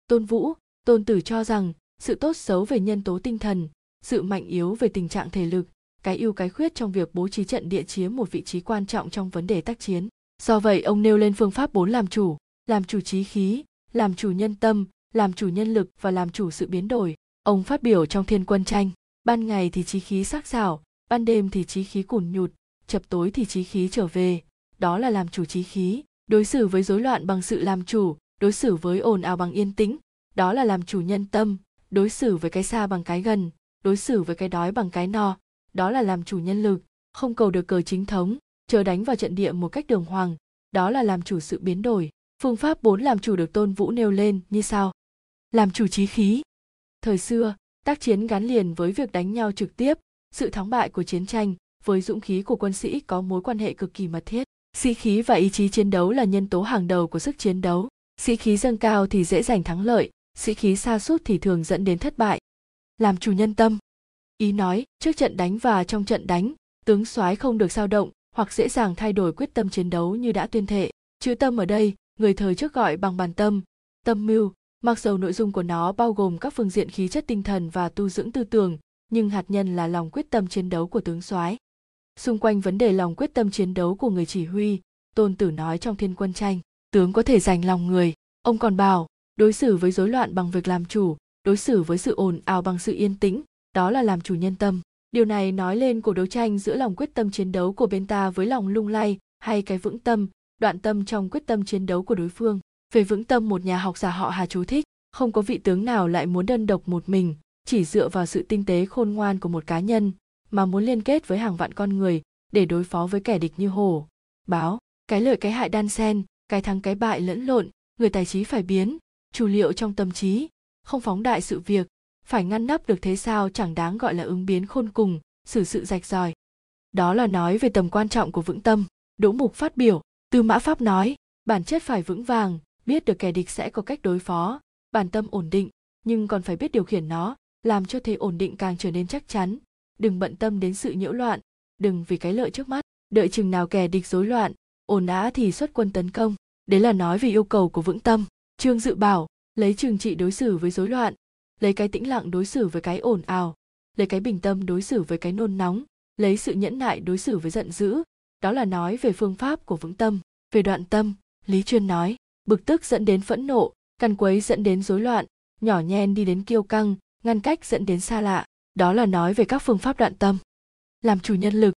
Tôn Vũ, tôn tử cho rằng sự tốt xấu về nhân tố tinh thần, sự mạnh yếu về tình trạng thể lực, cái ưu cái khuyết trong việc bố trí trận địa chiếm một vị trí quan trọng trong vấn đề tác chiến. Do vậy ông nêu lên phương pháp bốn làm chủ, làm chủ trí khí, làm chủ nhân tâm, làm chủ nhân lực và làm chủ sự biến đổi. Ông phát biểu trong thiên quân tranh, ban ngày thì trí khí sắc sảo, ban đêm thì trí khí cùn nhụt, chập tối thì trí khí trở về, đó là làm chủ trí khí, đối xử với rối loạn bằng sự làm chủ, đối xử với ồn ào bằng yên tĩnh, đó là làm chủ nhân tâm, đối xử với cái xa bằng cái gần, đối xử với cái đói bằng cái no, đó là làm chủ nhân lực, không cầu được cờ chính thống, chờ đánh vào trận địa một cách đường hoàng, đó là làm chủ sự biến đổi. Phương pháp bốn làm chủ được Tôn Vũ nêu lên như sau. Làm chủ trí khí. Thời xưa, tác chiến gắn liền với việc đánh nhau trực tiếp, sự thắng bại của chiến tranh với dũng khí của quân sĩ có mối quan hệ cực kỳ mật thiết. Sĩ khí và ý chí chiến đấu là nhân tố hàng đầu của sức chiến đấu. Sĩ khí dâng cao thì dễ giành thắng lợi, sĩ khí xa sút thì thường dẫn đến thất bại. Làm chủ nhân tâm. Ý nói, trước trận đánh và trong trận đánh, tướng soái không được sao động, hoặc dễ dàng thay đổi quyết tâm chiến đấu như đã tuyên thệ. Chữ tâm ở đây, người thời trước gọi bằng bàn tâm, tâm mưu, mặc dầu nội dung của nó bao gồm các phương diện khí chất tinh thần và tu dưỡng tư tưởng, nhưng hạt nhân là lòng quyết tâm chiến đấu của tướng soái. Xung quanh vấn đề lòng quyết tâm chiến đấu của người chỉ huy, Tôn Tử nói trong Thiên Quân tranh, tướng có thể giành lòng người, ông còn bảo, đối xử với rối loạn bằng việc làm chủ, đối xử với sự ồn ào bằng sự yên tĩnh, đó là làm chủ nhân tâm. Điều này nói lên cuộc đấu tranh giữa lòng quyết tâm chiến đấu của bên ta với lòng lung lay hay cái vững tâm, đoạn tâm trong quyết tâm chiến đấu của đối phương. Về vững tâm một nhà học giả họ hà chú thích không có vị tướng nào lại muốn đơn độc một mình chỉ dựa vào sự tinh tế khôn ngoan của một cá nhân mà muốn liên kết với hàng vạn con người để đối phó với kẻ địch như hổ báo cái lợi cái hại đan xen cái thắng cái bại lẫn lộn người tài trí phải biến chủ liệu trong tâm trí không phóng đại sự việc phải ngăn nắp được thế sao chẳng đáng gọi là ứng biến khôn cùng, xử sự rạch ròi. Đó là nói về tầm quan trọng của vững tâm, đỗ mục phát biểu, tư mã pháp nói, bản chất phải vững vàng, biết được kẻ địch sẽ có cách đối phó, bản tâm ổn định, nhưng còn phải biết điều khiển nó, làm cho thế ổn định càng trở nên chắc chắn. Đừng bận tâm đến sự nhiễu loạn, đừng vì cái lợi trước mắt, đợi chừng nào kẻ địch rối loạn ổn á thì xuất quân tấn công. Đấy là nói về yêu cầu của vững tâm. Trương dự bảo, lấy trừng trị đối xử với rối loạn lấy cái tĩnh lặng đối xử với cái ồn ào, lấy cái bình tâm đối xử với cái nôn nóng, lấy sự nhẫn nại đối xử với giận dữ. Đó là nói về phương pháp của vững tâm, về đoạn tâm, lý chuyên nói. Bực tức dẫn đến phẫn nộ, căn quấy dẫn đến rối loạn, nhỏ nhen đi đến kiêu căng, ngăn cách dẫn đến xa lạ. Đó là nói về các phương pháp đoạn tâm. Làm chủ nhân lực.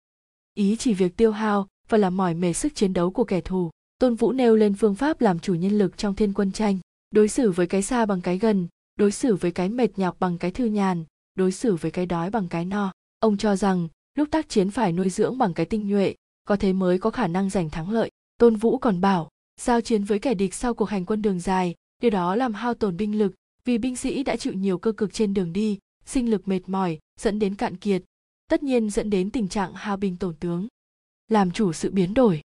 Ý chỉ việc tiêu hao và làm mỏi mệt sức chiến đấu của kẻ thù. Tôn vũ nêu lên phương pháp làm chủ nhân lực trong thiên quân tranh. Đối xử với cái xa bằng cái gần đối xử với cái mệt nhọc bằng cái thư nhàn, đối xử với cái đói bằng cái no. Ông cho rằng, lúc tác chiến phải nuôi dưỡng bằng cái tinh nhuệ, có thế mới có khả năng giành thắng lợi. Tôn vũ còn bảo, giao chiến với kẻ địch sau cuộc hành quân đường dài, điều đó làm hao tổn binh lực, vì binh sĩ đã chịu nhiều cơ cực trên đường đi, sinh lực mệt mỏi, dẫn đến cạn kiệt, tất nhiên dẫn đến tình trạng hao binh tổn tướng. Làm chủ sự biến đổi.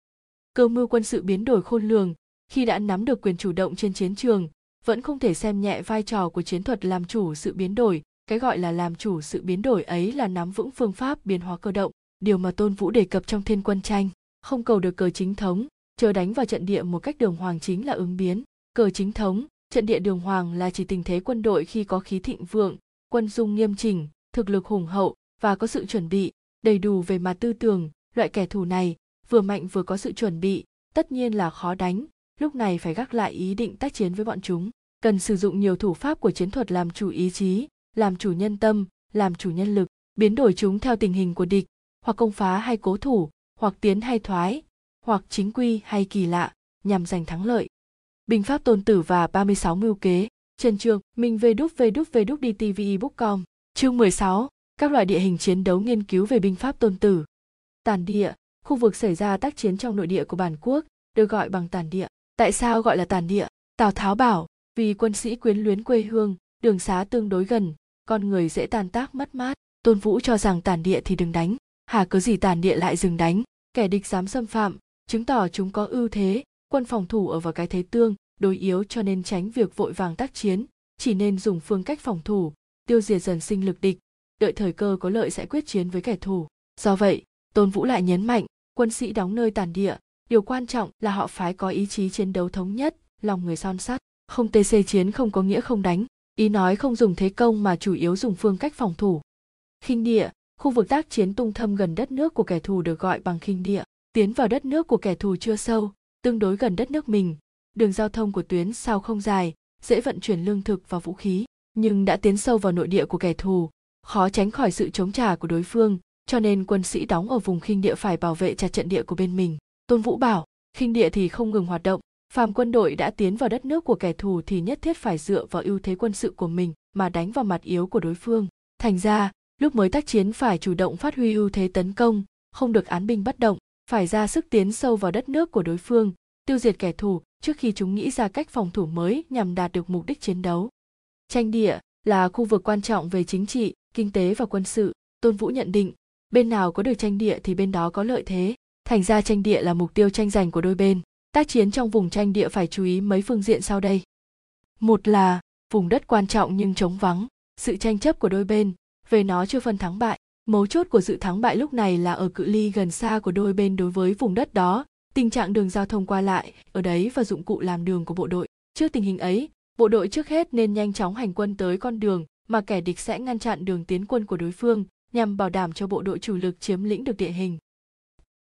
Cơ mưu quân sự biến đổi khôn lường, khi đã nắm được quyền chủ động trên chiến trường vẫn không thể xem nhẹ vai trò của chiến thuật làm chủ sự biến đổi. Cái gọi là làm chủ sự biến đổi ấy là nắm vững phương pháp biến hóa cơ động, điều mà tôn vũ đề cập trong thiên quân tranh. Không cầu được cờ chính thống, chờ đánh vào trận địa một cách đường hoàng chính là ứng biến. Cờ chính thống, trận địa đường hoàng là chỉ tình thế quân đội khi có khí thịnh vượng, quân dung nghiêm chỉnh, thực lực hùng hậu và có sự chuẩn bị, đầy đủ về mặt tư tưởng. Loại kẻ thù này, vừa mạnh vừa có sự chuẩn bị, tất nhiên là khó đánh lúc này phải gác lại ý định tác chiến với bọn chúng. Cần sử dụng nhiều thủ pháp của chiến thuật làm chủ ý chí làm chủ nhân tâm làm chủ nhân lực biến đổi chúng theo tình hình của địch hoặc công phá hay cố thủ hoặc tiến hay thoái hoặc chính quy hay kỳ lạ nhằm giành thắng lợi. Binh pháp tôn tử và 36 mưu kế. Trần Trường, Minh về đúc về đúc về đúc đi TV book com. Chương 16, các loại địa hình chiến đấu nghiên cứu về binh pháp tôn tử. Tàn địa, khu vực xảy ra tác chiến trong nội địa của bản quốc, được gọi bằng tàn địa. Tại sao gọi là tàn địa? Tào Tháo bảo, vì quân sĩ quyến luyến quê hương, đường xá tương đối gần, con người dễ tàn tác mất mát. Tôn Vũ cho rằng tàn địa thì đừng đánh, hà cớ gì tàn địa lại dừng đánh, kẻ địch dám xâm phạm, chứng tỏ chúng có ưu thế, quân phòng thủ ở vào cái thế tương, đối yếu cho nên tránh việc vội vàng tác chiến, chỉ nên dùng phương cách phòng thủ, tiêu diệt dần sinh lực địch, đợi thời cơ có lợi sẽ quyết chiến với kẻ thù. Do vậy, Tôn Vũ lại nhấn mạnh, quân sĩ đóng nơi tàn địa, điều quan trọng là họ phái có ý chí chiến đấu thống nhất, lòng người son sắt, không TC chiến không có nghĩa không đánh, ý nói không dùng thế công mà chủ yếu dùng phương cách phòng thủ. Khinh địa, khu vực tác chiến tung thâm gần đất nước của kẻ thù được gọi bằng khinh địa, tiến vào đất nước của kẻ thù chưa sâu, tương đối gần đất nước mình, đường giao thông của tuyến sao không dài, dễ vận chuyển lương thực và vũ khí, nhưng đã tiến sâu vào nội địa của kẻ thù, khó tránh khỏi sự chống trả của đối phương, cho nên quân sĩ đóng ở vùng khinh địa phải bảo vệ chặt trận địa của bên mình. Tôn Vũ bảo, khinh địa thì không ngừng hoạt động, phàm quân đội đã tiến vào đất nước của kẻ thù thì nhất thiết phải dựa vào ưu thế quân sự của mình mà đánh vào mặt yếu của đối phương. Thành ra, lúc mới tác chiến phải chủ động phát huy ưu thế tấn công, không được án binh bất động, phải ra sức tiến sâu vào đất nước của đối phương, tiêu diệt kẻ thù trước khi chúng nghĩ ra cách phòng thủ mới nhằm đạt được mục đích chiến đấu. Tranh địa là khu vực quan trọng về chính trị, kinh tế và quân sự. Tôn Vũ nhận định, bên nào có được tranh địa thì bên đó có lợi thế. Thành ra tranh địa là mục tiêu tranh giành của đôi bên. Tác chiến trong vùng tranh địa phải chú ý mấy phương diện sau đây. Một là vùng đất quan trọng nhưng trống vắng, sự tranh chấp của đôi bên, về nó chưa phân thắng bại. Mấu chốt của sự thắng bại lúc này là ở cự ly gần xa của đôi bên đối với vùng đất đó, tình trạng đường giao thông qua lại ở đấy và dụng cụ làm đường của bộ đội. Trước tình hình ấy, bộ đội trước hết nên nhanh chóng hành quân tới con đường mà kẻ địch sẽ ngăn chặn đường tiến quân của đối phương nhằm bảo đảm cho bộ đội chủ lực chiếm lĩnh được địa hình.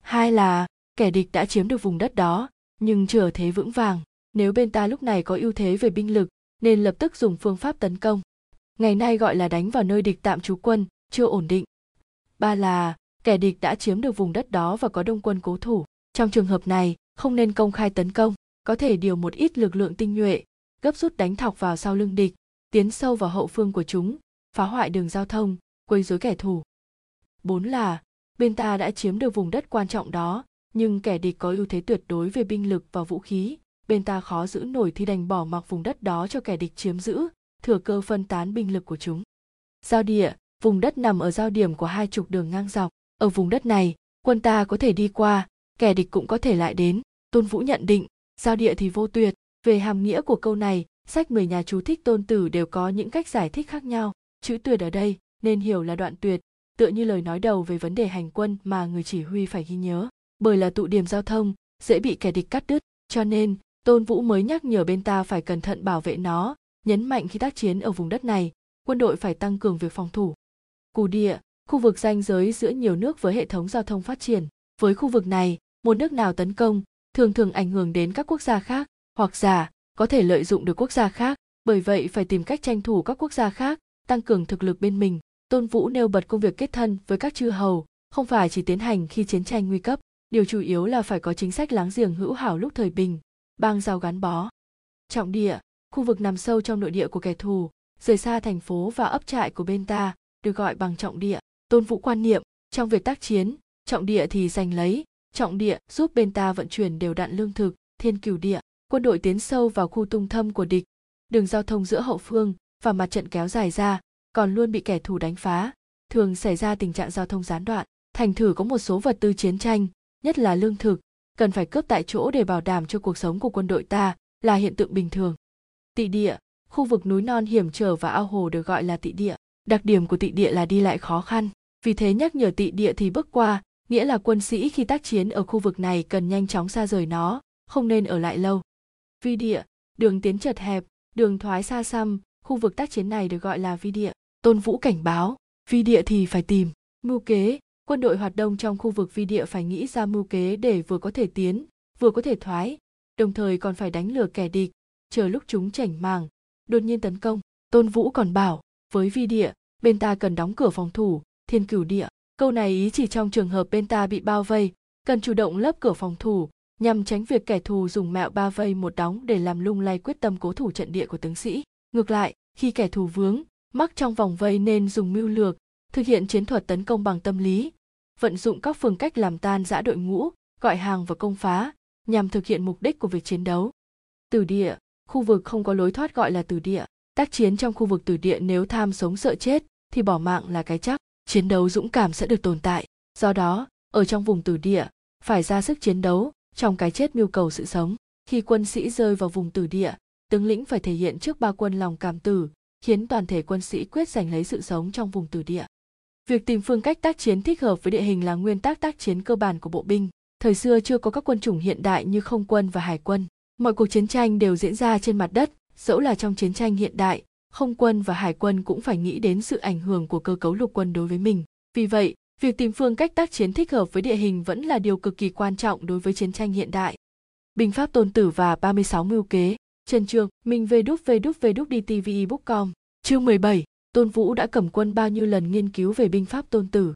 Hai là, kẻ địch đã chiếm được vùng đất đó, nhưng chưa ở thế vững vàng. Nếu bên ta lúc này có ưu thế về binh lực, nên lập tức dùng phương pháp tấn công. Ngày nay gọi là đánh vào nơi địch tạm trú quân, chưa ổn định. Ba là, kẻ địch đã chiếm được vùng đất đó và có đông quân cố thủ. Trong trường hợp này, không nên công khai tấn công có thể điều một ít lực lượng tinh nhuệ gấp rút đánh thọc vào sau lưng địch tiến sâu vào hậu phương của chúng phá hoại đường giao thông quấy rối kẻ thù bốn là bên ta đã chiếm được vùng đất quan trọng đó, nhưng kẻ địch có ưu thế tuyệt đối về binh lực và vũ khí. Bên ta khó giữ nổi thì đành bỏ mặc vùng đất đó cho kẻ địch chiếm giữ, thừa cơ phân tán binh lực của chúng. Giao địa, vùng đất nằm ở giao điểm của hai trục đường ngang dọc. Ở vùng đất này, quân ta có thể đi qua, kẻ địch cũng có thể lại đến. Tôn vũ nhận định, giao địa thì vô tuyệt. Về hàm nghĩa của câu này, sách mười nhà chú thích tôn tử đều có những cách giải thích khác nhau. Chữ tuyệt ở đây, nên hiểu là đoạn tuyệt tựa như lời nói đầu về vấn đề hành quân mà người chỉ huy phải ghi nhớ. Bởi là tụ điểm giao thông, dễ bị kẻ địch cắt đứt, cho nên, tôn vũ mới nhắc nhở bên ta phải cẩn thận bảo vệ nó, nhấn mạnh khi tác chiến ở vùng đất này, quân đội phải tăng cường việc phòng thủ. Cù địa, khu vực ranh giới giữa nhiều nước với hệ thống giao thông phát triển. Với khu vực này, một nước nào tấn công, thường thường ảnh hưởng đến các quốc gia khác, hoặc giả, có thể lợi dụng được quốc gia khác. Bởi vậy phải tìm cách tranh thủ các quốc gia khác, tăng cường thực lực bên mình tôn vũ nêu bật công việc kết thân với các chư hầu, không phải chỉ tiến hành khi chiến tranh nguy cấp, điều chủ yếu là phải có chính sách láng giềng hữu hảo lúc thời bình, bang giao gắn bó. Trọng địa, khu vực nằm sâu trong nội địa của kẻ thù, rời xa thành phố và ấp trại của bên ta, được gọi bằng trọng địa. Tôn vũ quan niệm, trong việc tác chiến, trọng địa thì giành lấy, trọng địa giúp bên ta vận chuyển đều đặn lương thực, thiên cửu địa, quân đội tiến sâu vào khu tung thâm của địch. Đường giao thông giữa hậu phương và mặt trận kéo dài ra còn luôn bị kẻ thù đánh phá. Thường xảy ra tình trạng giao thông gián đoạn, thành thử có một số vật tư chiến tranh, nhất là lương thực, cần phải cướp tại chỗ để bảo đảm cho cuộc sống của quân đội ta là hiện tượng bình thường. Tị địa, khu vực núi non hiểm trở và ao hồ được gọi là tị địa. Đặc điểm của tị địa là đi lại khó khăn. Vì thế nhắc nhở tị địa thì bước qua, nghĩa là quân sĩ khi tác chiến ở khu vực này cần nhanh chóng xa rời nó, không nên ở lại lâu. Vi địa, đường tiến chật hẹp, đường thoái xa xăm, khu vực tác chiến này được gọi là vi địa tôn vũ cảnh báo, vi địa thì phải tìm mưu kế. Quân đội hoạt động trong khu vực vi địa phải nghĩ ra mưu kế để vừa có thể tiến, vừa có thể thoái, đồng thời còn phải đánh lừa kẻ địch, chờ lúc chúng chảnh màng. Đột nhiên tấn công, tôn vũ còn bảo, với vi địa, bên ta cần đóng cửa phòng thủ, thiên cửu địa. Câu này ý chỉ trong trường hợp bên ta bị bao vây, cần chủ động lấp cửa phòng thủ, nhằm tránh việc kẻ thù dùng mẹo ba vây một đóng để làm lung lay quyết tâm cố thủ trận địa của tướng sĩ. Ngược lại, khi kẻ thù vướng mắc trong vòng vây nên dùng mưu lược, thực hiện chiến thuật tấn công bằng tâm lý, vận dụng các phương cách làm tan giã đội ngũ, gọi hàng và công phá, nhằm thực hiện mục đích của việc chiến đấu. Tử địa, khu vực không có lối thoát gọi là tử địa. Tác chiến trong khu vực tử địa nếu tham sống sợ chết, thì bỏ mạng là cái chắc. Chiến đấu dũng cảm sẽ được tồn tại. Do đó, ở trong vùng tử địa, phải ra sức chiến đấu trong cái chết mưu cầu sự sống. Khi quân sĩ rơi vào vùng tử địa, tướng lĩnh phải thể hiện trước ba quân lòng cảm tử khiến toàn thể quân sĩ quyết giành lấy sự sống trong vùng tử địa. Việc tìm phương cách tác chiến thích hợp với địa hình là nguyên tắc tác chiến cơ bản của bộ binh. Thời xưa chưa có các quân chủng hiện đại như không quân và hải quân. Mọi cuộc chiến tranh đều diễn ra trên mặt đất, dẫu là trong chiến tranh hiện đại, không quân và hải quân cũng phải nghĩ đến sự ảnh hưởng của cơ cấu lục quân đối với mình. Vì vậy, việc tìm phương cách tác chiến thích hợp với địa hình vẫn là điều cực kỳ quan trọng đối với chiến tranh hiện đại. Binh pháp tôn tử và 36 mưu kế. Trần Trường, mình về đúc về đúc về đúc đi tvbook.com Chương 17, Tôn Vũ đã cầm quân bao nhiêu lần nghiên cứu về binh pháp tôn tử.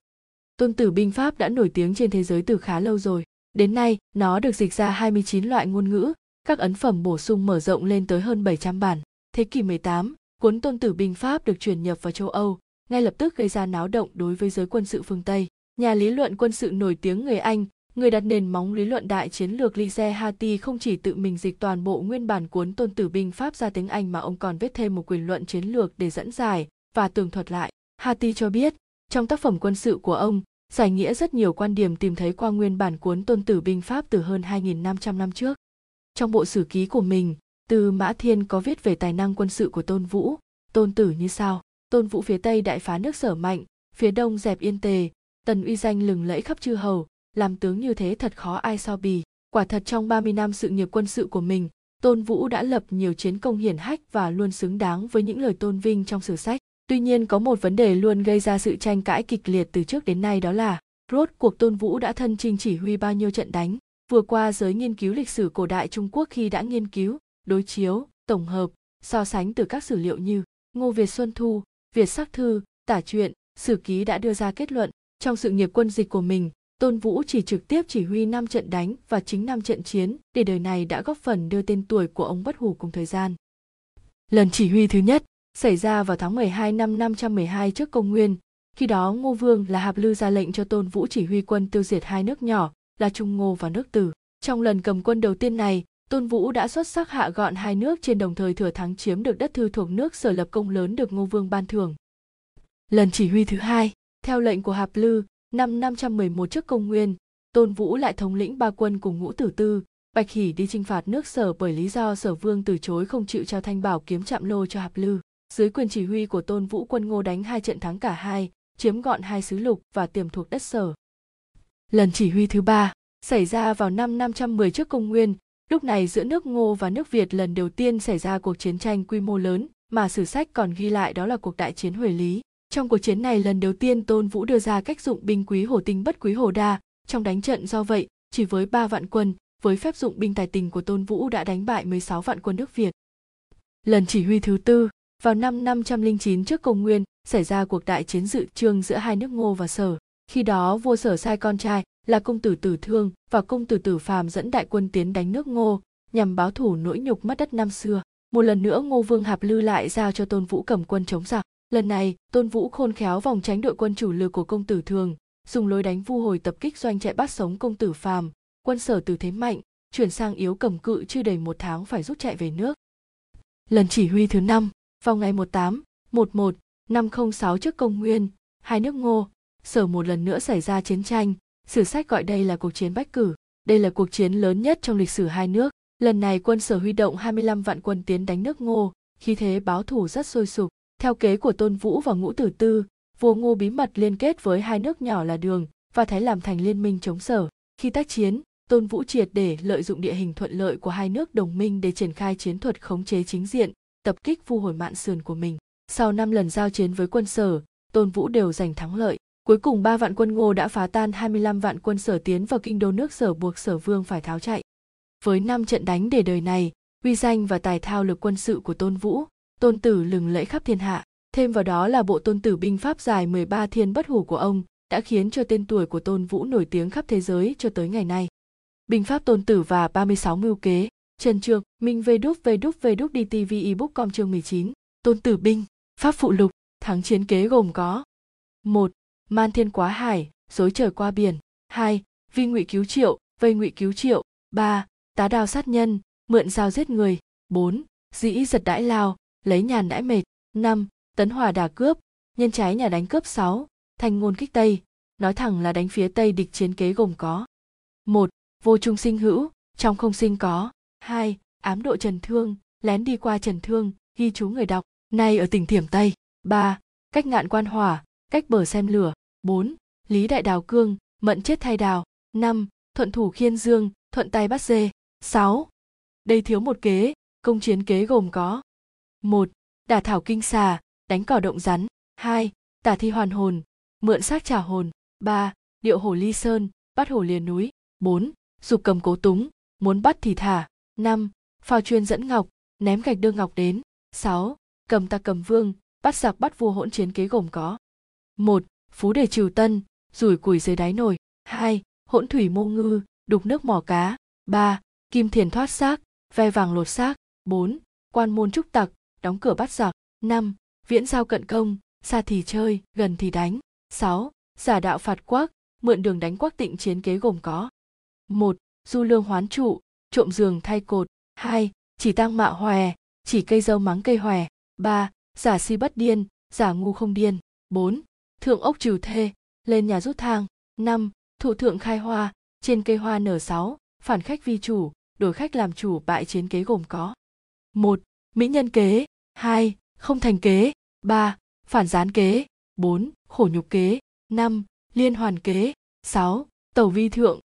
Tôn tử binh pháp đã nổi tiếng trên thế giới từ khá lâu rồi. Đến nay, nó được dịch ra 29 loại ngôn ngữ, các ấn phẩm bổ sung mở rộng lên tới hơn 700 bản. Thế kỷ 18, cuốn tôn tử binh pháp được truyền nhập vào châu Âu, ngay lập tức gây ra náo động đối với giới quân sự phương Tây. Nhà lý luận quân sự nổi tiếng người Anh, người đặt nền móng lý luận đại chiến lược Lise Hati không chỉ tự mình dịch toàn bộ nguyên bản cuốn tôn tử binh pháp ra tiếng Anh mà ông còn viết thêm một quyền luận chiến lược để dẫn giải và tường thuật lại. Hati cho biết, trong tác phẩm quân sự của ông, giải nghĩa rất nhiều quan điểm tìm thấy qua nguyên bản cuốn tôn tử binh pháp từ hơn 2.500 năm trước. Trong bộ sử ký của mình, từ Mã Thiên có viết về tài năng quân sự của Tôn Vũ, Tôn Tử như sau. Tôn Vũ phía Tây đại phá nước sở mạnh, phía Đông dẹp yên tề, tần uy danh lừng lẫy khắp chư hầu, làm tướng như thế thật khó ai so bì. Quả thật trong 30 năm sự nghiệp quân sự của mình, Tôn Vũ đã lập nhiều chiến công hiển hách và luôn xứng đáng với những lời tôn vinh trong sử sách. Tuy nhiên có một vấn đề luôn gây ra sự tranh cãi kịch liệt từ trước đến nay đó là rốt cuộc Tôn Vũ đã thân chinh chỉ huy bao nhiêu trận đánh. Vừa qua giới nghiên cứu lịch sử cổ đại Trung Quốc khi đã nghiên cứu, đối chiếu, tổng hợp, so sánh từ các sử liệu như Ngô Việt Xuân Thu, Việt Sắc Thư, Tả Truyện, Sử Ký đã đưa ra kết luận trong sự nghiệp quân dịch của mình, Tôn Vũ chỉ trực tiếp chỉ huy 5 trận đánh và chính 5 trận chiến để đời này đã góp phần đưa tên tuổi của ông bất hủ cùng thời gian. Lần chỉ huy thứ nhất xảy ra vào tháng 12 năm 512 trước công nguyên, khi đó Ngô Vương là Hạp Lư ra lệnh cho Tôn Vũ chỉ huy quân tiêu diệt hai nước nhỏ là Trung Ngô và nước Tử. Trong lần cầm quân đầu tiên này, Tôn Vũ đã xuất sắc hạ gọn hai nước trên đồng thời thừa thắng chiếm được đất thư thuộc nước sở lập công lớn được Ngô Vương ban thưởng. Lần chỉ huy thứ hai, theo lệnh của Hạp Lư, năm 511 trước công nguyên, Tôn Vũ lại thống lĩnh ba quân cùng ngũ tử tư, Bạch Hỷ đi chinh phạt nước sở bởi lý do sở vương từ chối không chịu trao thanh bảo kiếm chạm lô cho Hạp Lư. Dưới quyền chỉ huy của Tôn Vũ quân Ngô đánh hai trận thắng cả hai, chiếm gọn hai xứ lục và tiềm thuộc đất sở. Lần chỉ huy thứ ba xảy ra vào năm 510 trước công nguyên, lúc này giữa nước Ngô và nước Việt lần đầu tiên xảy ra cuộc chiến tranh quy mô lớn mà sử sách còn ghi lại đó là cuộc đại chiến Huệ Lý. Trong cuộc chiến này lần đầu tiên Tôn Vũ đưa ra cách dụng binh quý hồ tinh bất quý hồ đa, trong đánh trận do vậy, chỉ với ba vạn quân, với phép dụng binh tài tình của Tôn Vũ đã đánh bại 16 vạn quân nước Việt. Lần chỉ huy thứ tư, vào năm 509 trước công nguyên, xảy ra cuộc đại chiến dự trương giữa hai nước Ngô và Sở. Khi đó vua Sở sai con trai là công tử Tử Thương và công tử Tử Phàm dẫn đại quân tiến đánh nước Ngô, nhằm báo thủ nỗi nhục mất đất năm xưa. Một lần nữa Ngô Vương Hạp Lư lại giao cho Tôn Vũ cầm quân chống giặc. Lần này, Tôn Vũ khôn khéo vòng tránh đội quân chủ lực của công tử Thường, dùng lối đánh vu hồi tập kích doanh chạy bắt sống công tử Phàm, quân Sở từ thế mạnh, chuyển sang yếu cầm cự chưa đầy một tháng phải rút chạy về nước. Lần chỉ huy thứ năm, vào ngày 18, 11, 506 trước công nguyên, hai nước Ngô, Sở một lần nữa xảy ra chiến tranh, sử sách gọi đây là cuộc chiến Bách Cử. Đây là cuộc chiến lớn nhất trong lịch sử hai nước. Lần này quân Sở huy động 25 vạn quân tiến đánh nước Ngô, khi thế báo thủ rất sôi sục. Theo kế của Tôn Vũ và Ngũ Tử Tư, vua Ngô bí mật liên kết với hai nước nhỏ là Đường và Thái làm thành liên minh chống Sở. Khi tác chiến, Tôn Vũ triệt để lợi dụng địa hình thuận lợi của hai nước đồng minh để triển khai chiến thuật khống chế chính diện, tập kích vu hồi mạn sườn của mình. Sau 5 lần giao chiến với quân sở, Tôn Vũ đều giành thắng lợi. Cuối cùng ba vạn quân Ngô đã phá tan 25 vạn quân sở tiến vào kinh đô nước sở buộc sở vương phải tháo chạy. Với năm trận đánh để đời này, uy danh và tài thao lực quân sự của Tôn Vũ, Tôn Tử lừng lẫy khắp thiên hạ. Thêm vào đó là bộ Tôn Tử binh pháp dài 13 thiên bất hủ của ông đã khiến cho tên tuổi của Tôn Vũ nổi tiếng khắp thế giới cho tới ngày nay. Binh pháp Tôn Tử và 36 mưu kế, Trần Trược, Minh Vê Đúc Vê Đúc Vê Đúc DTV ebook com chương 19, Tôn Tử binh, pháp phụ lục, thắng chiến kế gồm có một man thiên quá hải dối trời qua biển. Hai vi ngụy cứu triệu vây ngụy cứu triệu. Ba tá đào sát nhân mượn dao giết người. Bốn dĩ giật đãi lao lấy nhàn đãi mệt năm tấn hòa đà cướp nhân trái nhà đánh cướp sáu thành ngôn kích tây nói thẳng là đánh phía tây địch chiến kế gồm có một vô trung sinh hữu trong không sinh có hai ám độ trần thương lén đi qua trần thương ghi chú người đọc nay ở tỉnh thiểm tây 3. Cách ngạn quan hỏa, cách bờ xem lửa. 4. Lý đại đào cương, mận chết thay đào. 5. Thuận thủ khiên dương, thuận tay bắt dê. 6. Đây thiếu một kế, công chiến kế gồm có 1. Đả thảo kinh xà, đánh cỏ động rắn. 2. Tả thi hoàn hồn, mượn xác trả hồn. 3. Điệu hổ ly sơn, bắt hổ liền núi. 4. Dục cầm cố túng, muốn bắt thì thả. 5. Phao chuyên dẫn ngọc, ném gạch đưa ngọc đến. 6. Cầm ta cầm vương, bắt giặc bắt vua hỗn chiến kế gồm có 1. phú đề trừ tân rủi củi dưới đáy nồi 2. hỗn thủy mô ngư đục nước mỏ cá 3. kim thiền thoát xác ve vàng lột xác 4. quan môn trúc tặc đóng cửa bắt giặc năm viễn giao cận công xa thì chơi gần thì đánh sáu giả đạo phạt quắc mượn đường đánh quắc tịnh chiến kế gồm có một du lương hoán trụ trộm giường thay cột hai chỉ tăng mạ hòe chỉ cây dâu mắng cây hòe ba giả si bất điên giả ngu không điên 4. Thượng ốc trừ thê, lên nhà rút thang. 5. Thụ thượng khai hoa, trên cây hoa nở 6. Phản khách vi chủ, đổi khách làm chủ bại chiến kế gồm có. 1. Mỹ nhân kế. 2. Không thành kế. 3. Phản gián kế. 4. Khổ nhục kế. 5. Liên hoàn kế. 6. Tẩu vi thượng.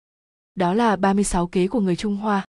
Đó là 36 kế của người Trung Hoa.